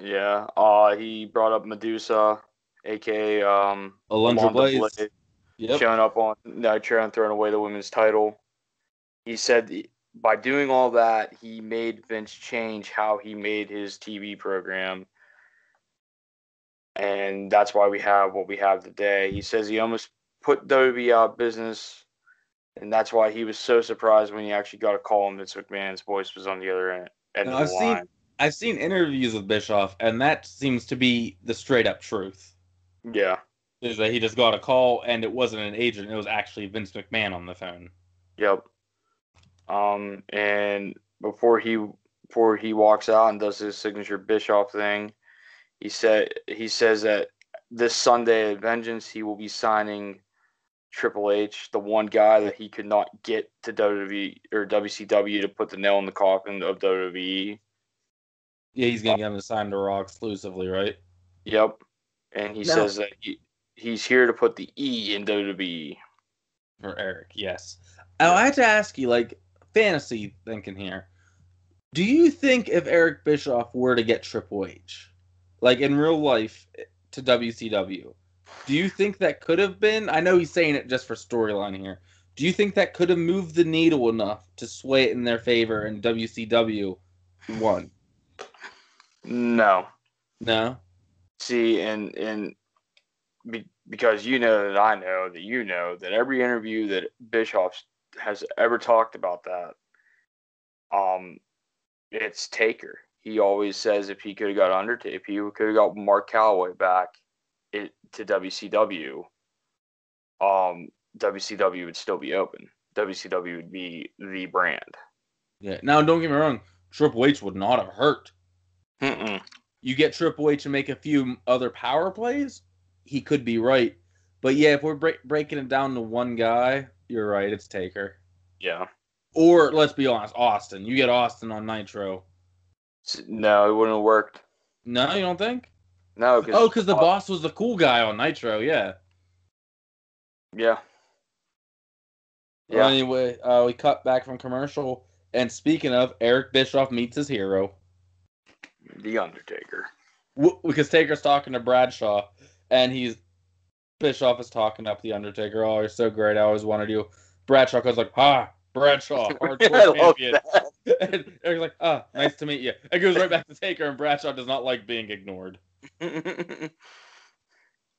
Yeah. Uh, he brought up Medusa, aka um, Alundra Blaze. Blaze, Yep. showing up on Nitro and throwing away the women's title. He said the- by doing all that, he made Vince change how he made his TV program. And that's why we have what we have today. He says he almost put WWE out of business. And that's why he was so surprised when he actually got a call and Vince McMahon's voice was on the other end, end I've seen line. I've seen interviews with Bischoff, and that seems to be the straight up truth. Yeah. Is that he just got a call and it wasn't an agent, it was actually Vince McMahon on the phone. Yep. Um, and before he before he walks out and does his signature Bischoff thing, he said he says that this Sunday at Vengeance he will be signing Triple H, the one guy that he could not get to WWE or WCW to put the nail in the coffin of WWE. Yeah, he's gonna uh, get him to sign to Raw exclusively, right? Yep. And he No. says that he, he's here to put the E in WWE. For Eric, yes. Oh, I had to ask you, like, fantasy thinking here. Do you think if Eric Bischoff were to get Triple H, like in real life, to WCW, do you think that could have been? I know he's saying it just for storyline here. Do you think that could have moved the needle enough to sway it in their favor and WCW won? No. No. See, and and be, because you know that I know that you know that every interview that Bischoff has ever talked about that, um, it's Taker. He always says if he could have got Undertaker, if he could have got Mark Calaway back to WCW, um, WCW would still be open. WCW would be the brand. Yeah. Now, don't get me wrong. Triple H would not have hurt. Mm-mm. you get Triple H and make a few other power plays, he could be right. But yeah, if we're break- breaking it down to one guy, you're right. It's Taker. Yeah. Or let's be honest, Austin. You get Austin on Nitro. No, it wouldn't have worked. No, you don't think? No, cause, Oh, because the boss was the cool guy on Nitro. Yeah. Yeah. Well, Yeah. anyway, uh, we cut back from commercial, and speaking of, Eric Bischoff meets his hero. The Undertaker. W- because Taker's talking to Bradshaw, and he's Bischoff is talking up the Undertaker. Oh, you're so great. I always wanted you. Bradshaw goes like, "Ah, Bradshaw, hardcore champion." and Eric's like, "Ah, nice to meet you." It goes right back to Taker, and Bradshaw does not like being ignored. that,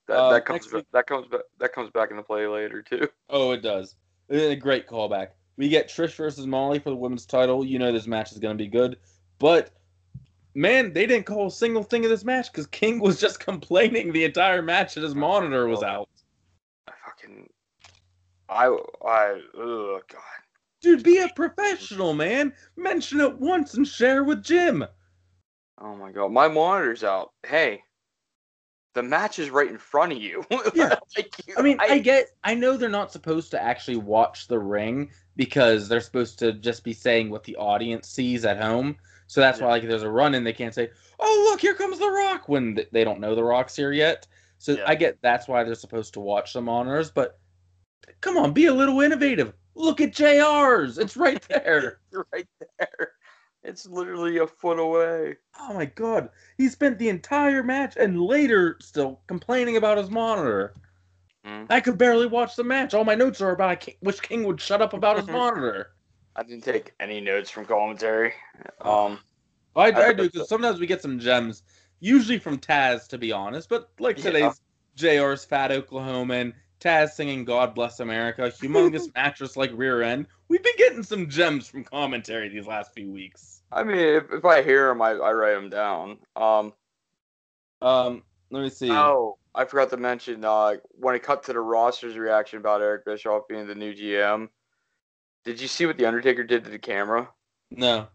Uh, that comes week- that comes back that comes back into play later too. Oh, it does. A great callback. We get Trish versus Molly for the women's title. You know this match is going to be good, but man, they didn't call a single thing of this match because King was just complaining the entire match that his monitor was out. I fucking I I oh god. Dude, be a professional, man. Mention it once and share with Jim. Oh my god, my monitor's out. Hey, the match is right in front of you. Yeah. Like, you- I mean, I, get, I know they're not supposed to actually watch the ring because they're supposed to just be saying what the audience sees at home. So that's why, like, there's a run in, they can't say, "Oh, look, here comes the Rock," when th- they don't know the Rock's here yet. So Yeah. I get that's why they're supposed to watch the monitors. But come on, be a little innovative. Look at JR's; it's right there. Right there. It's literally a foot away. oh my god, he spent the entire match and later still complaining about his monitor. Hmm. I could barely watch the match. All my notes are about wish King would shut up about his monitor. I didn't take any notes from commentary. Um, I, I I- do because sometimes we get some gems, usually from Taz, to be honest. But like Yeah. today's JR's Fat Oklahoman, Taz singing "God Bless America," humongous mattress like rear end. We've been getting some gems from commentary these last few weeks. I mean, if, if I hear them, I, I write them down. Um, Um, let me see. oh, I forgot to mention uh, when it cut to the roster's reaction about Eric Bischoff being the new GM. Did you see what the Undertaker did to the camera? No.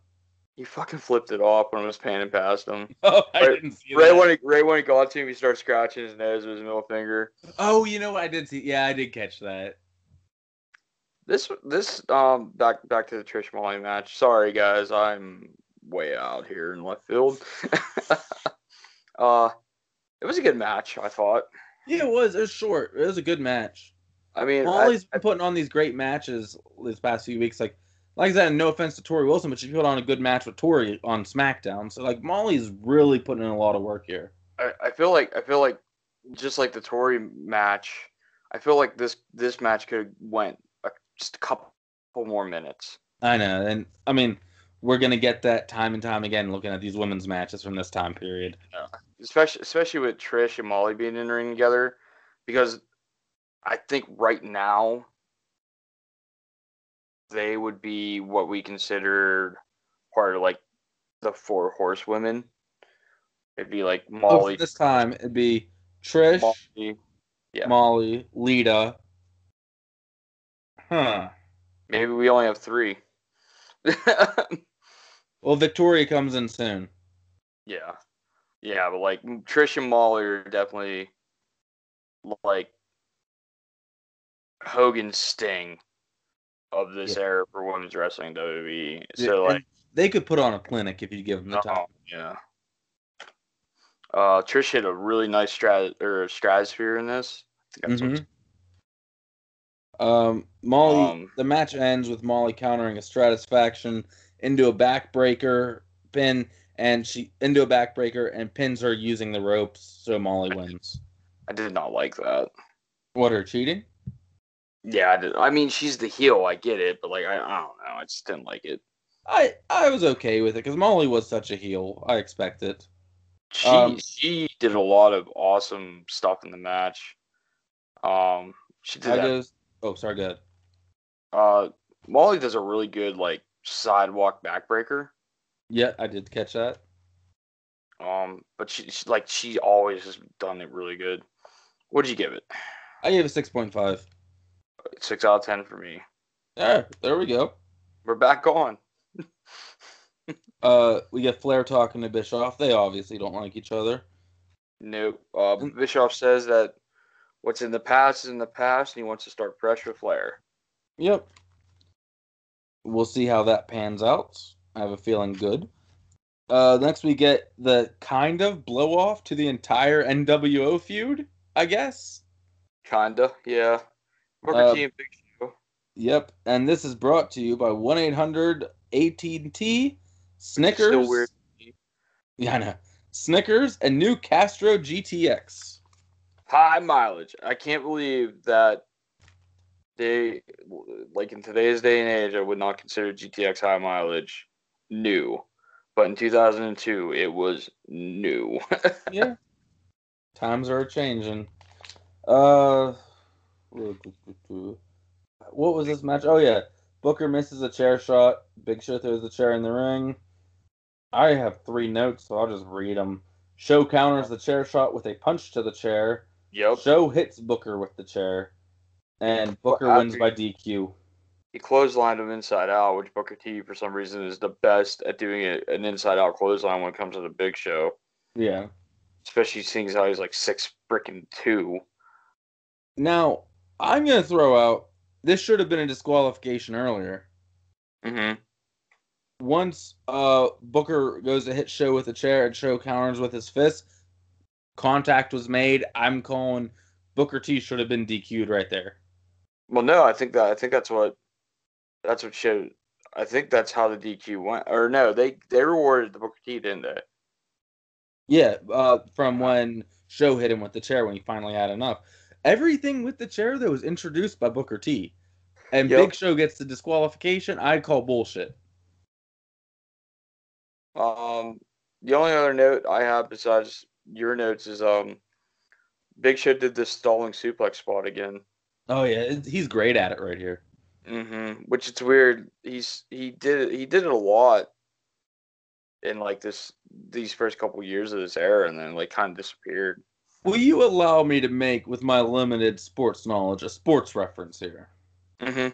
He fucking flipped it off when I was panning past him. Oh, I Right- didn't see Right that. when he, right when he got to him, he started scratching his nose with his middle finger. Oh, you know what? I did see. Yeah, I did catch that. This this um back back to the Trish Molly match. Sorry guys, I'm way out here in left field. uh, it was a good match. I thought. Yeah, it was. It was short. It was a good match. I mean, I- Molly's been putting on these great matches these past few weeks. Like, like I said, no offense to Torrie Wilson, but she put on a good match with Torrie on SmackDown. So like, Molly's really putting in a lot of work here. I, I feel like I feel like just like the Torrie match, I feel like this this match could have went a, just a couple more minutes. I know, and I mean, we're gonna get that time and time again looking at these women's matches from this time period. especially especially with Trish and Molly being in the ring together, because I think right now they would be what we considered part of like the four horsewomen. It'd be like Oh, Molly, for this time it'd be Trish, Molly. yeah. Molly, Lita. Huh. Maybe we only have three. Well, Victoria comes in soon. yeah, yeah, but like Trish and Molly are definitely like Hogan Sting of this Yeah. era for women's wrestling WWE. So and like, they could put on a clinic if you give them the no, time. yeah. Uh, Trish hit a really nice strat or Stratusphere in this. I think that's what Mhm. Um, Molly. Um, the match ends with Molly countering a Stratusfaction into a backbreaker pin, and she into a backbreaker and pins her using the ropes, so Molly wins. I did not like that. What her cheating? Yeah, I. I mean, she's the heel. I get it, but like, I, I don't know. I just didn't like it. I I was okay with it because Molly was such a heel. I expect it. She Um, she did a lot of awesome stuff in the match. Um, she did I that. goes. Oh, sorry, good. Uh, Molly does a really good like sidewalk backbreaker. Yeah, I did catch that. Um, but she, she like she always has done it really good. What did you give it? I gave it six point five. Six out of ten for me. Yeah, there we go. We're back on. Uh, we get Flair talking to Bischoff. They obviously don't like each other. Nope. Uh, Mm. Bischoff says that what's in the past is in the past, and he wants to start fresh with Flair. Yep. We'll see how that pans out. I have a feeling good. Uh, next we get the kind of blow off to the entire NWO feud, I guess. Kinda, yeah. Booker Uh, T and Big Show. Yep, and this is brought to you by one eight hundred AT&T, Snickers. Still weird. Yeah, I know. Snickers and new Castrol GTX. High mileage. I can't believe that they, like in today's day and age, I would not consider GTX high mileage new. But in 2002, it was new. yeah. Times are changing. Uh, what was this match? Oh yeah, Booker misses a chair shot. Big Show throws the chair in the ring. I have three notes, so I'll just read them. Show counters the chair shot with a punch to the chair. yep. Show hits Booker with the chair, and Booker Well, wins by DQ. He clotheslined him inside out, which Booker T, for some reason, is the best at doing it, an inside out clothesline when it comes to the big show. Yeah. Especially seeing how he's like six freaking two. Now I'm gonna throw out. This should have been a disqualification earlier. Mm-hmm. once uh Booker goes to hit Show with a chair and Show counters with his fist, contact was made. I'm calling Booker T should have been DQ'd right there. Well, no, I think that I think that's what that's what showed. I think that's how the DQ went. Or no, they they rewarded the Booker T, didn't they? Yeah, uh, from when Show hit him with the chair when he finally had enough. Everything with the chair though was introduced by Booker T, and Yep. Big Show gets the disqualification. I call bullshit. Um, the only other note I have besides your notes is um, Big Show did this stalling suplex spot again. Oh yeah, he's great at it right here. Mm-hmm. Which it's weird. He's he did it, he did it a lot in like this these first couple years of this era, and then like kind of disappeared. Will you allow me to make, with my limited sports knowledge, a sports reference here? Mm-hmm.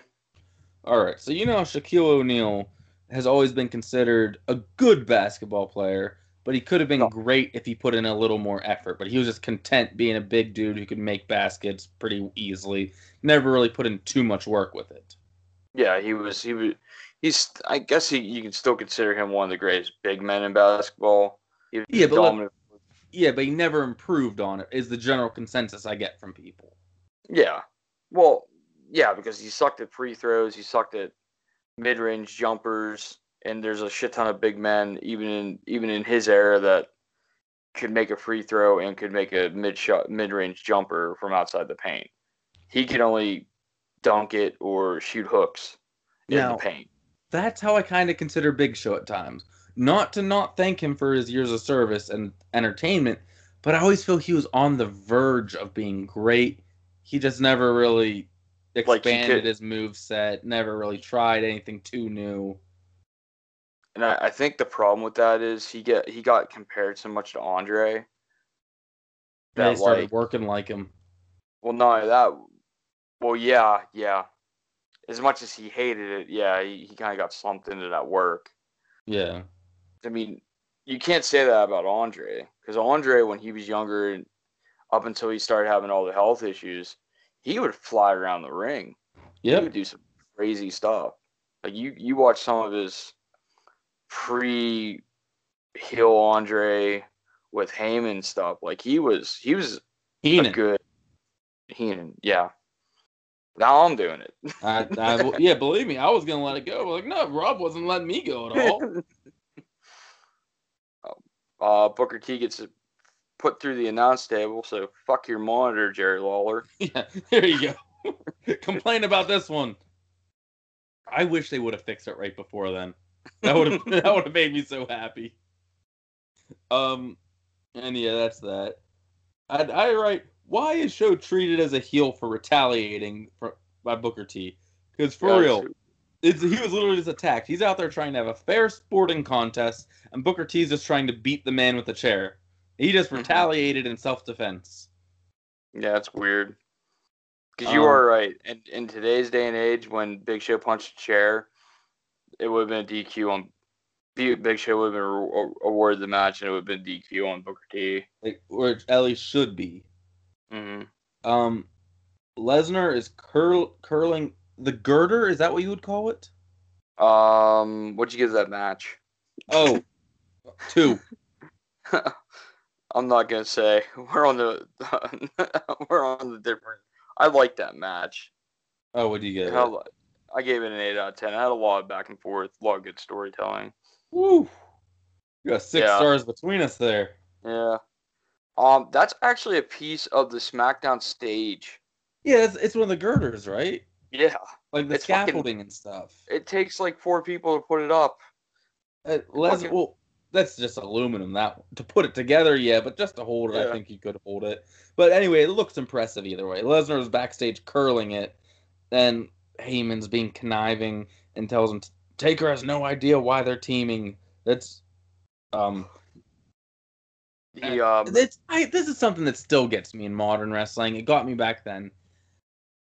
All right, so you know Shaquille O'Neal has always been considered a good basketball player, but he could have been great if he put in a little more effort. But he was just content being a big dude who could make baskets pretty easily. Never really put in too much work with it. Yeah, he was. He was. He's. I guess he, you can still consider him one of the greatest big men in basketball. Yeah, but. Yeah, but he never improved on it. Is the general consensus I get from people. yeah. Well, yeah, because he sucked at free throws. He sucked at mid-range jumpers, and there's a shit ton of big men, even in even in his era, that could make a free throw and could make a mid shot mid-range jumper from outside the paint. He could only dunk it or shoot hooks in Now- the paint. That's how I kind of consider Big Show at times. Not to not thank him for his years of service and entertainment, but I always feel he was on the verge of being great. He just never really expanded could- his move set, never really tried anything too new. And I, I think the problem with that is he get he got compared so much to Andre. That started like working like him. well no, that well yeah, yeah. As much as he hated it, yeah, he, he kinda got slumped into that work. Yeah. I mean, you can't say that about Andre. Because Andre when he was younger and up until he started having all the health issues, he would fly around the ring. Yeah, He would do some crazy stuff. Like you, you watch some of his pre heel Andre with Heyman stuff. Like he was, he was a Heenan. good Heenan. Yeah. Now I'm doing it. I, I, yeah, believe me, I was gonna let it go. But like, no, Rob wasn't letting me go at all. uh, Booker T gets put through the announce table. So fuck your monitor, Jerry Lawler. yeah, there you go. Complain about this one. I wish they would have fixed it right before then. That would have that would have made me so happy. Um, and yeah, that's that. I I write why is Show treated as a heel for retaliating for, by Booker T? Because for Yeah, real, it's, he was literally just attacked. He's out there trying to have a fair sporting contest, and Booker T's just trying to beat the man with the chair. He just Mhm. retaliated in self defense. Yeah, it's weird. Because you Um, are right. In, in today's day and age, when Big Show punched a chair, it would have been a DQ on. Big Show would have been awarded the match, and it would have been DQ on Booker T. Like, or at least should be. hmm Um, Lesnar is curl curling the girder. Is that what you would call it? Um, what'd you give that match? Oh, two. I'm not gonna say. We're on the we're on the different. I like that match. Oh, what do you get? I gave it an eight out of ten. I had a lot of back and forth, a lot of good storytelling. Woo! You got six Yeah. stars between us there. Yeah. Um, that's actually a piece of the SmackDown stage. Yeah, it's, it's one of the girders, right? Yeah. Like the It's fucking- scaffolding and stuff. It takes like four people to put it up. Uh, Les, fucking- well, that's just aluminum. That to put it together, yeah, but just to hold it, I think you could hold it. But anyway, it looks impressive either way. Lesnar was backstage curling it, and Heyman's being conniving and tells him Taker has no idea why they're teaming. That's um, the um it's I, this is something that still gets me in modern wrestling. It got me back then.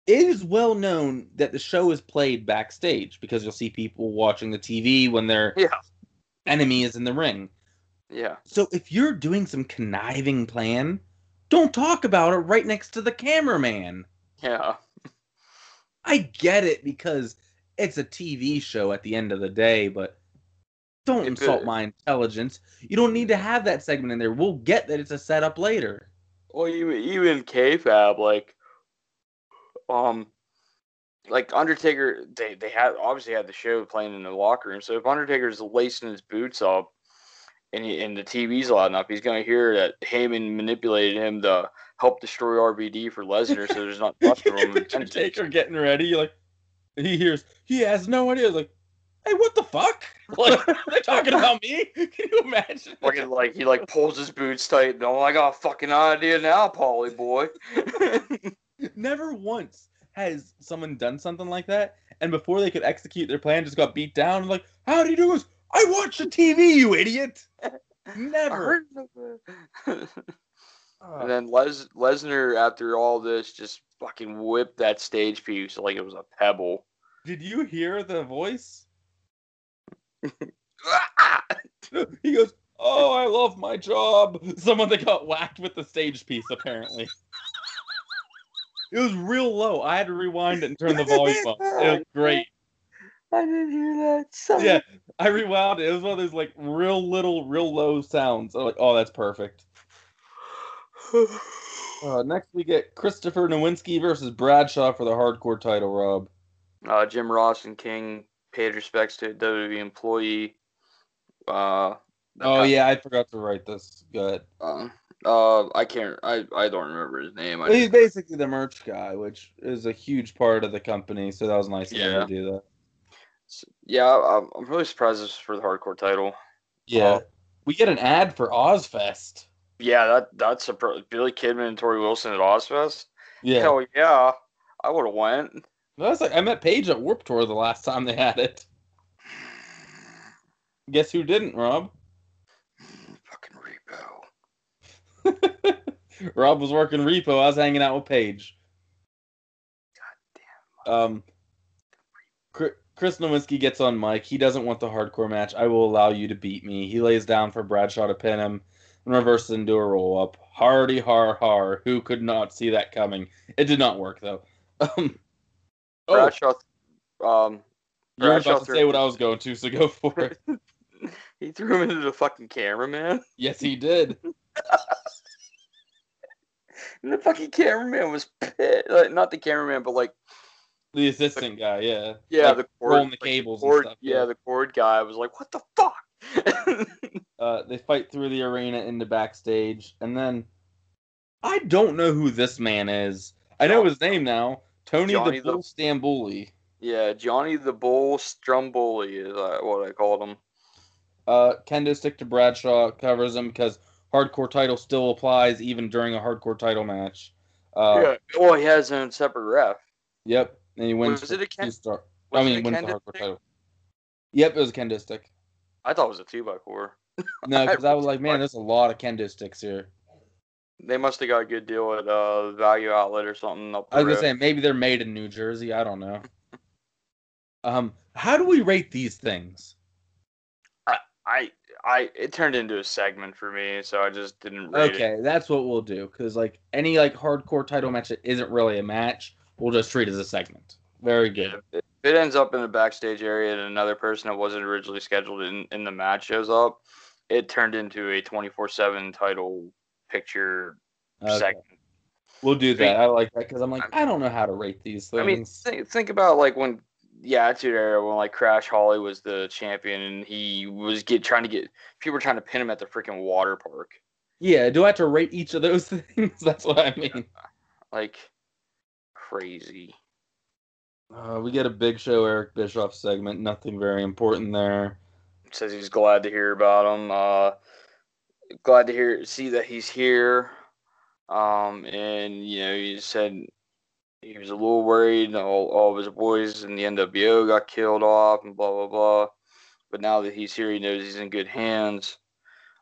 It is well known that the show is played backstage because you'll see people watching the TV when their Yeah. enemy is in the ring. yeah. So if you're doing some conniving plan, don't talk about it right next to the cameraman. Yeah. I get it because it's a TV show at the end of the day, but don't It- insult my intelligence. You don't need to have that segment in there. We'll get that it's a setup later. Well, even even kayfabe, like, um, like Undertaker, they they had obviously had the show playing in the locker room. So if Undertaker's lacing his boots up, and he, and the TV's loud enough, he's gonna hear that Heyman manipulated him to help destroy RVD for Lesnar. so there's not much room. and Picture tension. Getting ready, like he hears he has no idea. Like, hey, what the fuck? Like they're talking about me? Can you imagine? Fucking like he like pulls his boots tight. And, oh, I got a fucking idea now, Paulie boy. Never once has someone done something like that, and before they could execute their plan, just got beat down. Like, how do you do this? I watch the TV, you idiot. Never. and then Les Lesnar, after all this, just fucking whipped that stage piece like it was a pebble. Did you hear the voice? he goes, "Oh, I love my job." Someone that got whacked with the stage piece, apparently. It was real low. I had to rewind it and turn the volume up. It was great. I didn't hear that. Son. Yeah, I rewound it. It was one of those like real little, real low sounds. I'm like, oh, that's perfect. Uh, next, we get Christopher Nowinski versus Bradshaw for the hardcore title, Rob. Uh, Jim Ross and King paid respects to a WWE employee. Uh, Oh, yeah, I forgot to write this. Go ahead. Uh, uh, I can't. I I don't remember his name. Well, he's basically the merch guy, which is a huge part of the company. So that was nice of him Yeah. to do that. yeah, I'm, I'm really surprised this is for the hardcore title. Yeah, Oh. we get an ad for Ozzfest. Yeah, that that's a pro- Billy Kidman and Torrie Wilson at Ozzfest. Yeah, Hell yeah, I would have went. that's like I met Paige at Warped Tour the last time they had it. Guess who didn't, Rob? Fucking repo. Rob was working repo. I was hanging out with Paige. Um, Chri- Chris Nowinski gets on mic. He doesn't want the hardcore match. I will allow you to beat me. He lays down for Bradshaw to pin him. and reverses into a roll up. Hardy har har. Who could not see that coming? It did not work though. Um, oh, Bradshaw, um, you're about to threw- say what I was going to, so go for it. he threw him into the fucking camera, man. yes, he did. And the fucking cameraman was pissed. Like, not the cameraman, but like The assistant guy, yeah. yeah, Like, the cord, rolling the like, cables and cord, stuff, yeah, yeah. the cord guy was like, "What the fuck?" Uh, they fight through the arena into backstage, and then I don't know who this man is. I know his name now. Tony Johnny the the- Bull Stamboli. yeah, Johnny the Bull Stromboli is uh, what I called him. Uh, Kendo stick to Bradshaw covers him because hardcore title still applies even during a hardcore title match. Uh, yeah. Well, he has his own separate ref. Yep, and he wins. Was it a Ken- star. I mean, wins the hardcore title. Yep, it was a Kendo stick. I thought it was a two by four. No, because I was like, man, there's a lot of Kendo sticks here. They must have got a good deal at uh Value Outlet or something I was gonna say maybe they're made in New Jersey. I don't know. Um, how do we rate these things? I I it turned into a segment for me, so I just didn't rate it. Okay, that's what we'll do. Because like any like hardcore title match that isn't really a match, we'll just treat as a segment. Very good. If it ends up in the backstage area and another person that wasn't originally scheduled in, in the match shows up, it turned into a 24 7 title picture Okay. segment. We'll do that. I like that because I'm like I don't know how to rate these things. I mean, think, think about like when the Attitude Era, when like Crash Holly was the champion and he was get trying to get people were trying to pin him at the freaking water park. yeah, do I have to rate each of those things? That's what I mean. Like crazy. Uh, we get a big show Eric Bischoff segment. Nothing very important there. says he's glad to hear about him. Uh, glad to hear see that he's here. Um, and you know, he said he was a little worried. All, all of his boys in the NWO got killed off, and blah blah blah. But now that he's here, he knows he's in good hands.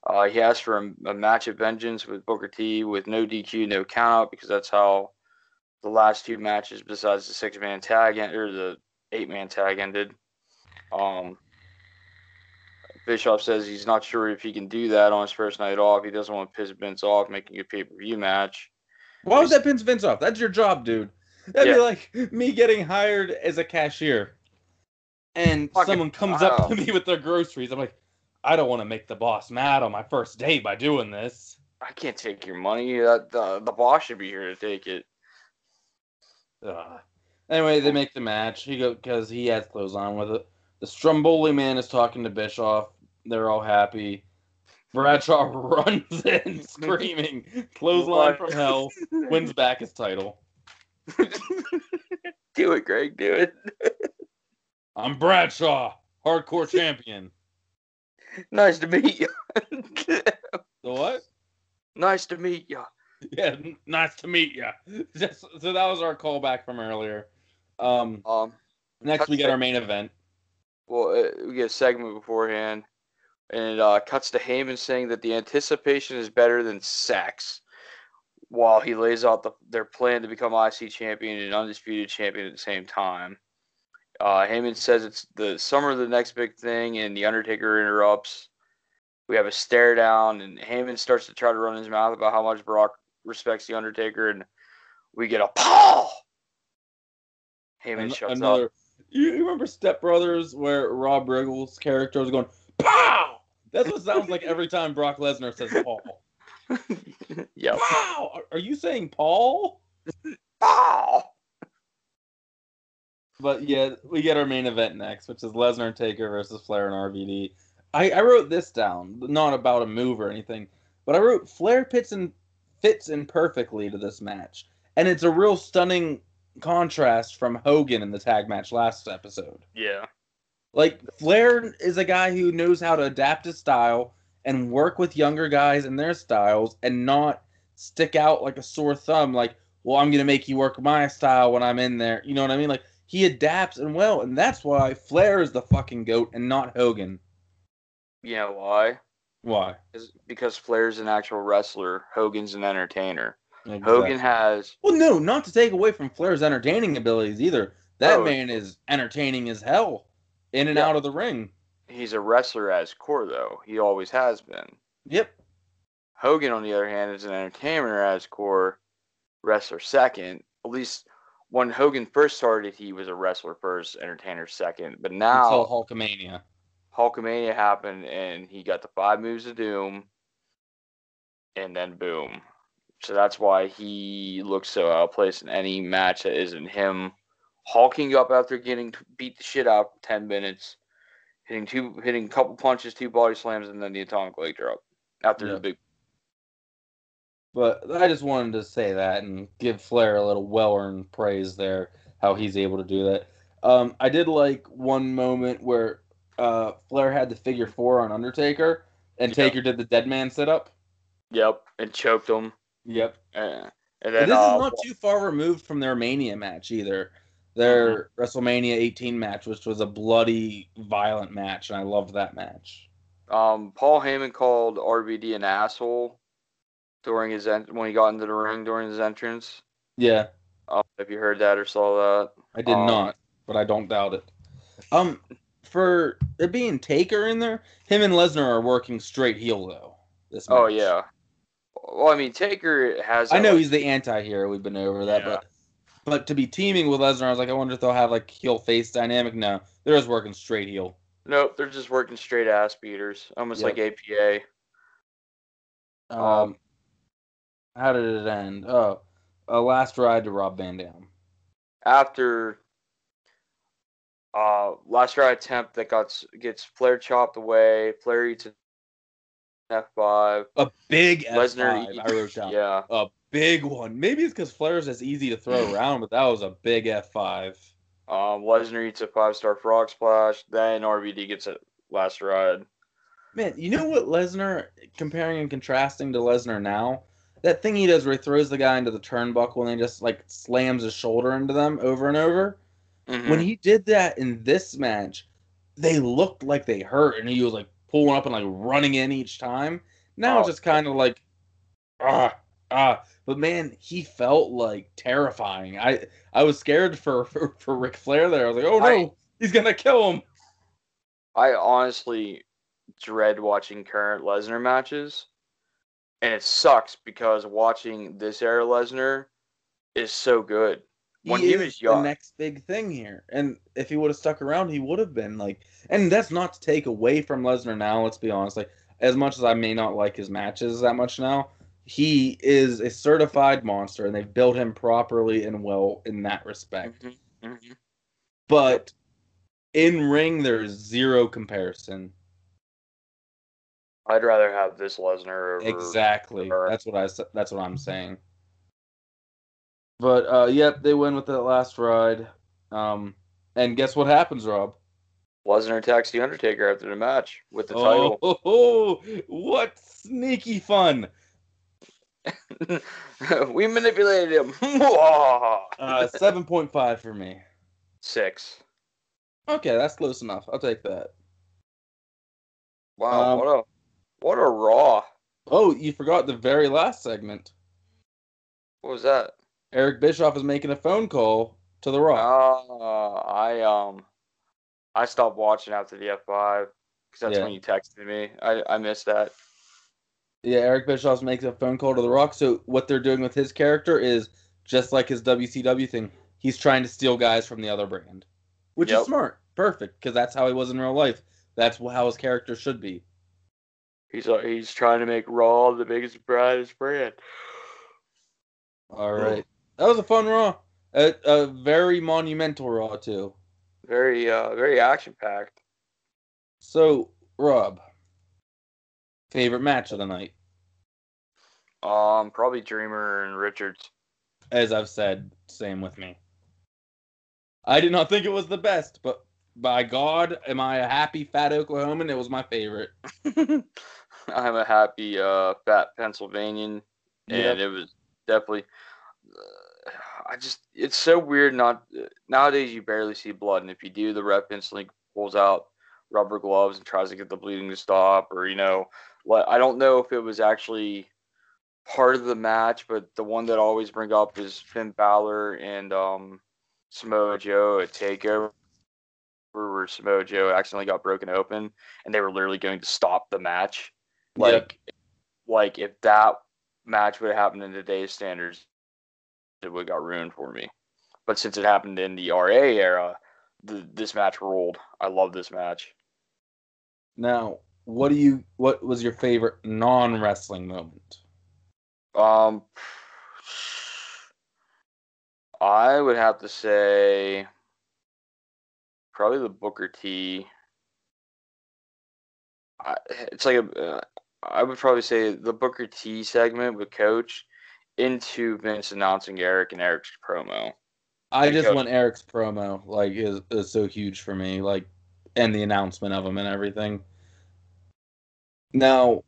Uh, he asked for a, a match of vengeance with Booker T with no DQ, no countout, because that's how the last two matches, besides the six man tag en- or the eight man tag, ended. Um, Bischoff says he's not sure if he can do that on his first night off. He doesn't want to piss Vince off making a pay per view match. Why would that pinch Vince off? That's your job, dude. That'd be like me getting hired as a cashier, and Fucking- someone comes up to me with their groceries. I'm like, I don't want to make the boss mad on my first day by doing this. I can't take your money. That the, the boss should be here to take it. Ugh. Anyway, they make the match. He go because he has clothes on with it. The Stromboli man is talking to Bischoff. They're all happy. Bradshaw runs in screaming, clothesline from hell, wins back his title. do it, Greg. Do it. I'm Bradshaw, hardcore champion. nice to meet you. The what? nice to meet you. Yeah, nice to meet you. Just so that was our callback from earlier. Um, Um, next we get our main event. well, uh, we get a segment beforehand, and it uh, cuts to Heyman saying that the anticipation is better than sex, while he lays out the, their plan to become IC champion and undisputed champion at the same time. Uh, Heyman says it's the summer of the next big thing, and the Undertaker interrupts. We have a stare down, and Heyman starts to try to run his mouth about how much Brock respects the Undertaker, and we get a Paul. Heyman An- shuts up. another. You you remember Step Brothers where Rob Riggle's character was going pow? That's what it sounds like every time Brock Lesnar says Paul. yep. Wow, are- you saying Paul? Paul. But yeah, we get our main event next, which is Lesnar and Taker versus Flair and RVD. I, I wrote this down, not about a move or anything, but I wrote Flair fits in fits in perfectly to this match, and it's a real stunning contrast from Hogan in the tag match last episode. Yeah. Like Flair is a guy who knows how to adapt his style and work with younger guys and their styles and not stick out like a sore thumb like, well, I'm going to make you work my style when I'm in there. You know what I mean? Like he adapts and well, and that's why Flair is the fucking goat and not Hogan. You know why? Why? Is because Flair's an actual wrestler. Hogan's an entertainer. Exactly. Hogan has Well, no, not to take away from Flair's entertaining abilities either. That Oh. man is entertaining as hell in and Yeah. out of the ring. He's a wrestler as core though. He always has been. Yep. Hogan, on the other hand, is an entertainer as core, wrestler second. At least when Hogan first started, he was a wrestler first, entertainer second. But now Until Hulkamania. Hulkamania happened and he got the five moves of doom and then boom. So that's why he looks so out of place in any match that isn't him hulking up after getting beat the shit out for ten minutes, hitting two hitting a couple punches, two body slams, and then the atomic leg drop after Yeah. the big But I just wanted to say that and give Flair a little well earned praise there, how he's able to do that. Um, I did like one moment where uh, Flair had the figure four on Undertaker, and Yeah. Taker did the dead man sit up. Yep, and choked him. Yep. Uh, and And then this uh, is not too far removed from their Mania match either. Their WrestleMania 18 match, which was a bloody, violent match, and I loved that match. um, Paul Heyman called RVD an asshole during his en- when he got into the ring during his entrance. Yeah, Um, if you heard that or saw that. I did Um, not, but I don't doubt it. Um, for it being Taker in there, him and Lesnar are working straight heel though. This Oh yeah. Well, I mean, Taker has. I know like- he's the anti-hero. We've been over that, Yeah. but but to be teaming with Lesnar, I was like, I wonder if they'll have like heel face dynamic. No, they're just working straight heel. Nope, they're just working straight ass beaters, almost Yep. like APA. Um, Um, how did it end? Oh, a last ride to Rob Van Dam. After uh last ride attempt that got gets Flair chopped away, Flair eats an F five. A big Lesnar, F5, I wrote down. yeah, A big one. Maybe it's because Flair's as easy to throw around, but that was a big F5. um, Lesnar eats a five star frog splash. Then RVD gets a last ride. Man, you know what Lesnar, comparing and contrasting to Lesnar now? That thing he does where he throws the guy into the turnbuckle and he just like slams his shoulder into them over and over. Mhm. When he did that in this match, they looked like they hurt and he was like pulling up and like running in each time. Now it's Oh. just kind of like ah ah. But man, he felt like terrifying. I I was scared for for, for Ric Flair there. I was like, oh no, I- he's gonna kill him. I honestly dread watching current Lesnar matches, and it sucks because watching this era Lesnar is so good. When he, is was young, the next big thing here. And if he would have stuck around, he would have been like. And that's not to take away from Lesnar now. Let's be honest. Like as much as I may not like his matches that much now, he is a certified monster, and they've built him properly and well in that respect. Mhm, mhm. But in ring, there is zero comparison. I'd rather have this Lesnar over Exactly. or- That's what I. That's what I'm saying. But uh, yep, they win with that last ride. Um, and guess what happens, Rob? Lesnar attacks the Undertaker after the match with the title. oh, title. what sneaky fun! we manipulated him. Uh, Seven point five for me. Six. Okay, that's close enough. I'll take that. Wow, Um, what a what a raw. Oh, you forgot the very last segment. What was that? Eric Bischoff is making a phone call to The Rock. Uh, I um, I stopped watching after the F five because that's Yeah. when you texted me. I I missed that. Yeah, Eric Bischoff makes a phone call to The Rock. So what they're doing with his character is just like his WCW thing. He's trying to steal guys from the other brand, which Yep. is smart, perfect, because that's how he was in real life. That's how his character should be. He's uh, he's trying to make Raw the biggest brightest brand. All right, that was a fun Raw, a, a very monumental Raw too. Very uh very action packed. So Rob, favorite match of the night, Um, probably Dreamer and Richards. as I've said, same with me. I did not think it was the best, but by God, am I a happy fat Oklahoman? It was my favorite. I'm a happy uh fat Pennsylvanian, Yep. and it was definitely. I just it's so weird. Not nowadays you barely see blood, and if you do, the ref instantly pulls out rubber gloves and tries to get the bleeding to stop, or you know, let, I don't know if it was actually part of the match, but the one that I always bring up is Finn Balor and um Samoa Joe at Takeover. Where Samoa Joe accidentally got broken open, and they were literally going to stop the match. Like like if that match would have happened in today's standards, it would got ruined for me. But since it happened in the RA era, the, this match ruled. I love this match. Now, what do you? What was your favorite non wrestling moment? Um, I would have to say probably the Booker T. I, it's like a. Uh, I would probably say the Booker T segment with Coach into Vince announcing Eric and Eric's promo. I just Coach- want Eric's promo. Like, is is so huge for me. Like, and the announcement of him and everything. Now,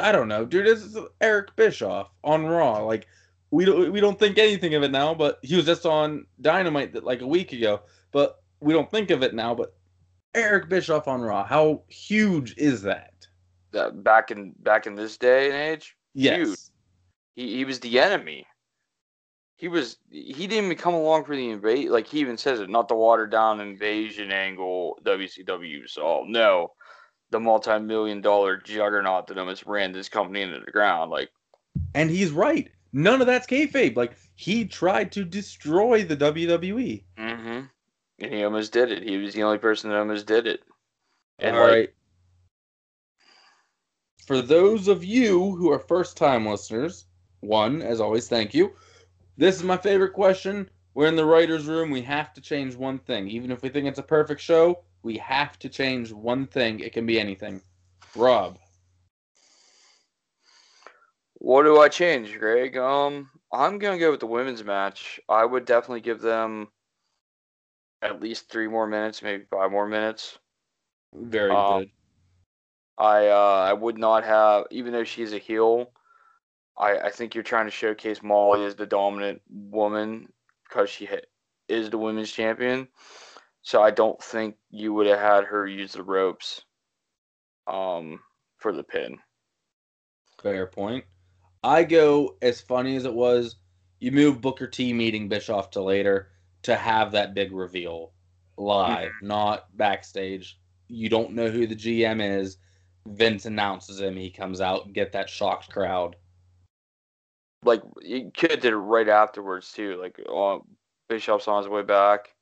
I don't know, dude. This is Eric Bischoff on Raw. Like, we don't we don't think anything of it now, but he was just on Dynamite that, like a week ago. But we don't think of it now. But Eric Bischoff on Raw, how huge is that? That back in back in this day and age, Yes. Huge. He he was the enemy. He was he didn't even come along for the invade. Like he even says it, not the watered down invasion angle WCW saw. No, the multi-million dollar juggernaut that almost ran this company into the ground. Like And he's right. None of that's kayfabe. Like he tried to destroy the WWE. Mm-hmm. And he almost did it. He was the only person that almost did it. And All like, right. For those of you who are first time listeners, one, as always, thank you. This is my favorite question. We're in the writer's room. We have to change one thing. Even if we think it's a perfect show, we have to change one thing. It can be anything. Rob. What do I change, Greg? Um, I'm gonna go with the women's match. I would definitely give them at least three more minutes, maybe five more minutes. Very Um, good. I uh, I would not have, even though she's a heel. I I think you're trying to showcase Molly as the dominant woman because she is the women's champion. So I don't think you would have had her use the ropes, um, for the pin. Fair point. I go as funny as it was. You move Booker T meeting Bischoff to later to have that big reveal live, not backstage. You don't know who the GM is. Vince announces him. He comes out. Get that shocked crowd. Like you could have did it right afterwards too. Like uh, Bischoff's on his way back,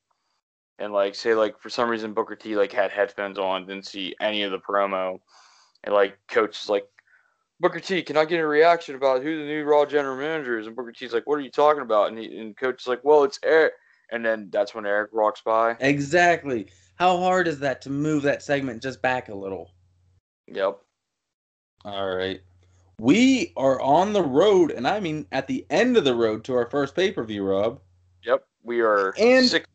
and like say like for some reason Booker T like had headphones on, didn't see any of the promo, and like coach is like, Booker T, can I get a reaction about who the new Raw general manager is? And Booker T's like, what are you talking about? And he, and coach is like, well, it's Eric. And then that's when Eric walks by. Exactly. How hard is that to move that segment just back a little? Yep. All right. We are on the road, and I mean at the end of the road to our first pay per view, Rob. Yep. We are And- six.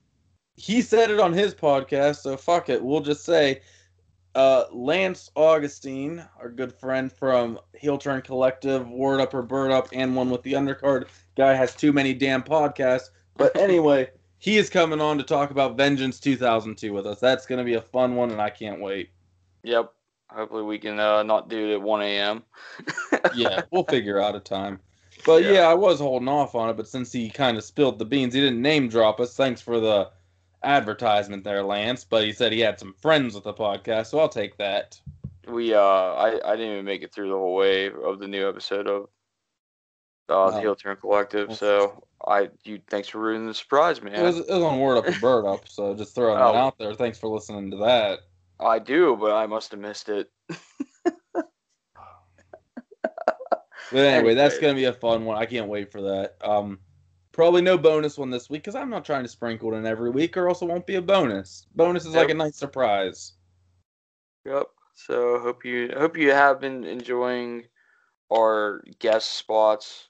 he said it on his podcast, so fuck it. We'll just say uh, Lance Augustine, our good friend from Heel Turn Collective, Word Up or Bird Up, and one with the undercard. Guy has too many damn podcasts. But anyway, he is coming on to talk about Vengeance 2002 with us. That's going to be a fun one, and I can't wait. Yep. Hopefully we can uh, not do it at 1 a.m. Yeah, we'll figure out a time. But yeah. Yeah. I was holding off on it, but since he kind of spilled the beans, he didn't name drop us. Thanks for the advertisement there, Lance. But he said he had some friends with the podcast, so I'll take that. We uh, I, I didn't even make it through the whole way of the new episode of uh, the Oh. Heel Turn Collective. So I, you, thanks for ruining the surprise, man. It was, it was on Word Up or Bird Up, so just throwing Oh. that out there. Thanks for listening to that. I do, but I must have missed it. But anyway, that's gonna be a fun one. I can't wait for that. Um, probably no bonus one this week because I'm not trying to sprinkle it in every week, or else it won't be a bonus. Bonus is like a nice surprise. Yep. So hope you hope you have been enjoying our guest spots.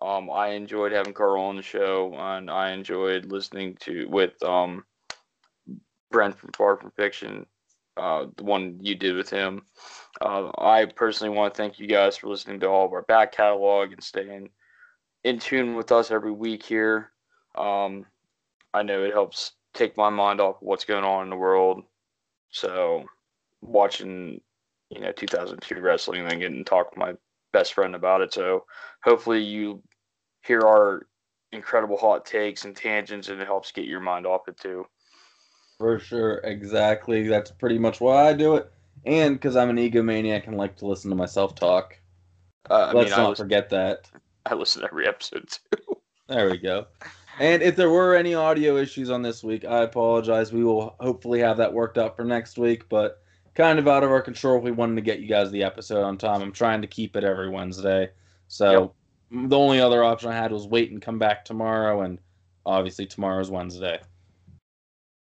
Um, I enjoyed having Carl on the show, and I enjoyed listening to with um Brent from Far From Fiction, uh, the one you did with him. Uh, I personally want to thank you guys for listening to all of our back catalog and staying in tune with us every week here. Um, I know it helps take my mind off what's going on in the world. So watching, you know, 2002 wrestling and then getting to talk with my best friend about it. So hopefully you hear our incredible hot takes and tangents and it helps get your mind off it too. For sure, exactly. That's pretty much why I do it, and because I'm an egomaniac and like to listen to myself talk. Uh, Let's mean, I not listen, forget that. I listen to every episode too. There we go. And if there were any audio issues on this week, I apologize. We will hopefully have that worked out for next week, but kind of out of our control if we wanted to get you guys the episode on time. I'm trying to keep it every Wednesday. So the only other option I had was wait and come back tomorrow, and obviously tomorrow's Wednesday.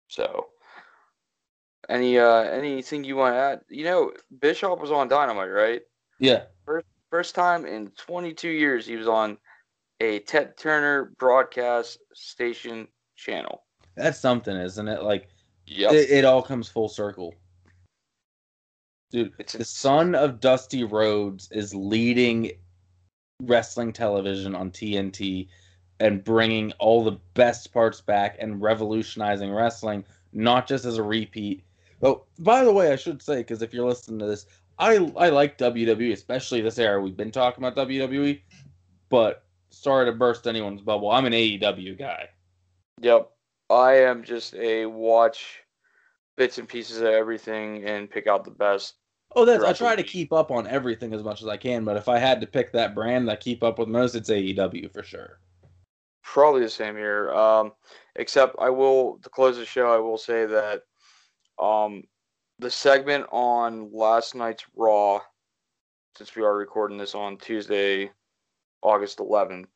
So, any uh anything you want to add? You know, Bischoff was on Dynamite, right? Yeah. First time in 22 years he was on a Ted Turner broadcast station channel. That's something, isn't it? Like Yep. it, it all comes full circle. Dude, It's the son of Dusty Rhodes is leading wrestling television on TNT and bringing all the best parts back and revolutionizing wrestling, not just as a repeat. Oh, by the way, I should say because if you're listening to this, I I like WWE, especially this era. We've been talking about WWE, but sorry to burst anyone's bubble. I'm an AEW guy. Yep. I am just a watch bits and pieces of everything and pick out the best. Oh, that's I try to keep up on everything as much as I can, but if I had to pick that brand that I keep up with most, it's AEW for sure. Probably the same here. Um, except I will to close the show. I will say that um, the segment on last night's Raw, since we are recording this on Tuesday, August 11th,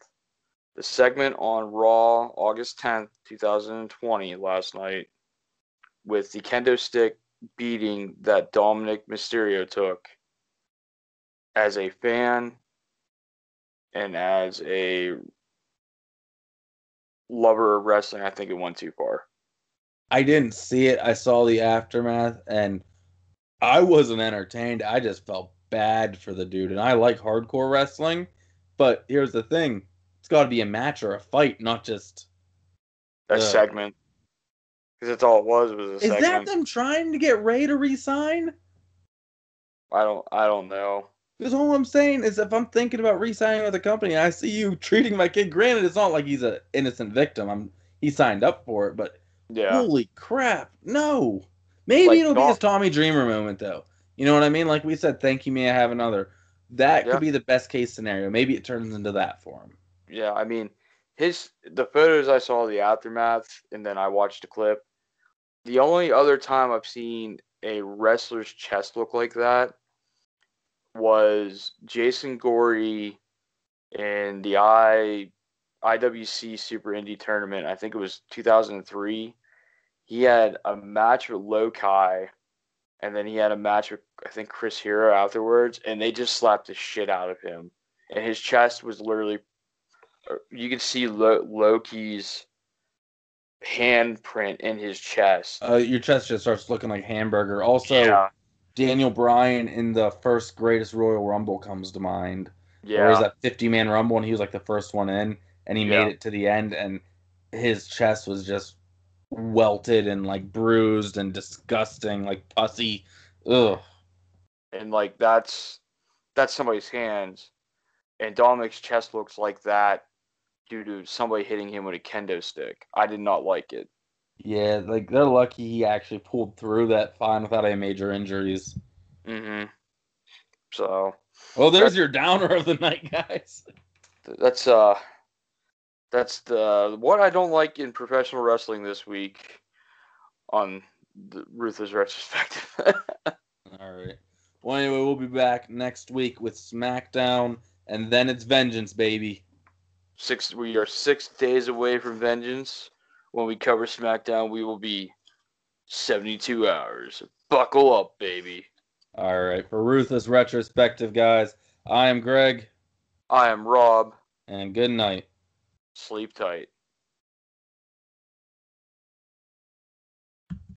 the segment on Raw, August 10th, 2020, last night, with the kendo stick beating that Dominik Mysterio took, as a fan and as a lover of wrestling, I think it went too far. I didn't see it. I saw the aftermath, and I wasn't entertained. I just felt bad for the dude, and I like hardcore wrestling, but here's the thing: it's got to be a match or a fight, not just. A Yeah. segment. Because that's all it was was a Is segment. that them trying to get Rey to resign? I don't I don't know. Because all I'm saying is, if I'm thinking about re-signing with a company, and I see you treating my kid. Granted, it's not like he's an innocent victim. I'm he signed up for it, but Yeah. holy crap, no. Maybe Like, it'll be his Tommy Dreamer moment, though. You know what I mean? Like we said, thank you, may I have another. That Yeah. could be the best case scenario. Maybe it turns into that for him. Yeah, I mean, his the photos I saw the aftermath, and then I watched the clip. The only other time I've seen a wrestler's chest look like that was Jason Gory in the I IWC Super Indie Tournament. I think it was 2003. He had a match with Low Ki, and then he had a match with I think Chris Hero afterwards, and they just slapped the shit out of him. And his chest was literally you could see Lo- Low Ki's handprint in his chest. Uh, your chest just starts looking like hamburger. Also, yeah, Daniel Bryan in the first Greatest Royal Rumble comes to mind. yeah, Or was that 50 man Rumble and he was like the first one in and he Yeah. made it to the end and his chest was just welted and like bruised and disgusting, like pussy. Ugh. and like that's that's somebody's hands, and Dominik's chest looks like that due to somebody hitting him with a kendo stick. I did not like it. Yeah, like they're lucky he actually pulled through that fine without any major injuries. hmm So Well, there's That's- your downer of the night, guys. that's uh that's the what I don't like in professional wrestling this week on the Ruthless retrospective. All right. Well, anyway, we'll be back next week with SmackDown, and then it's Vengeance, baby. six we are six days away from vengeance when we cover smackdown we will be 72 hours buckle up baby All right. For Ruthless Retrospective, guys, I am Greg, i am rob and good night. sleep tight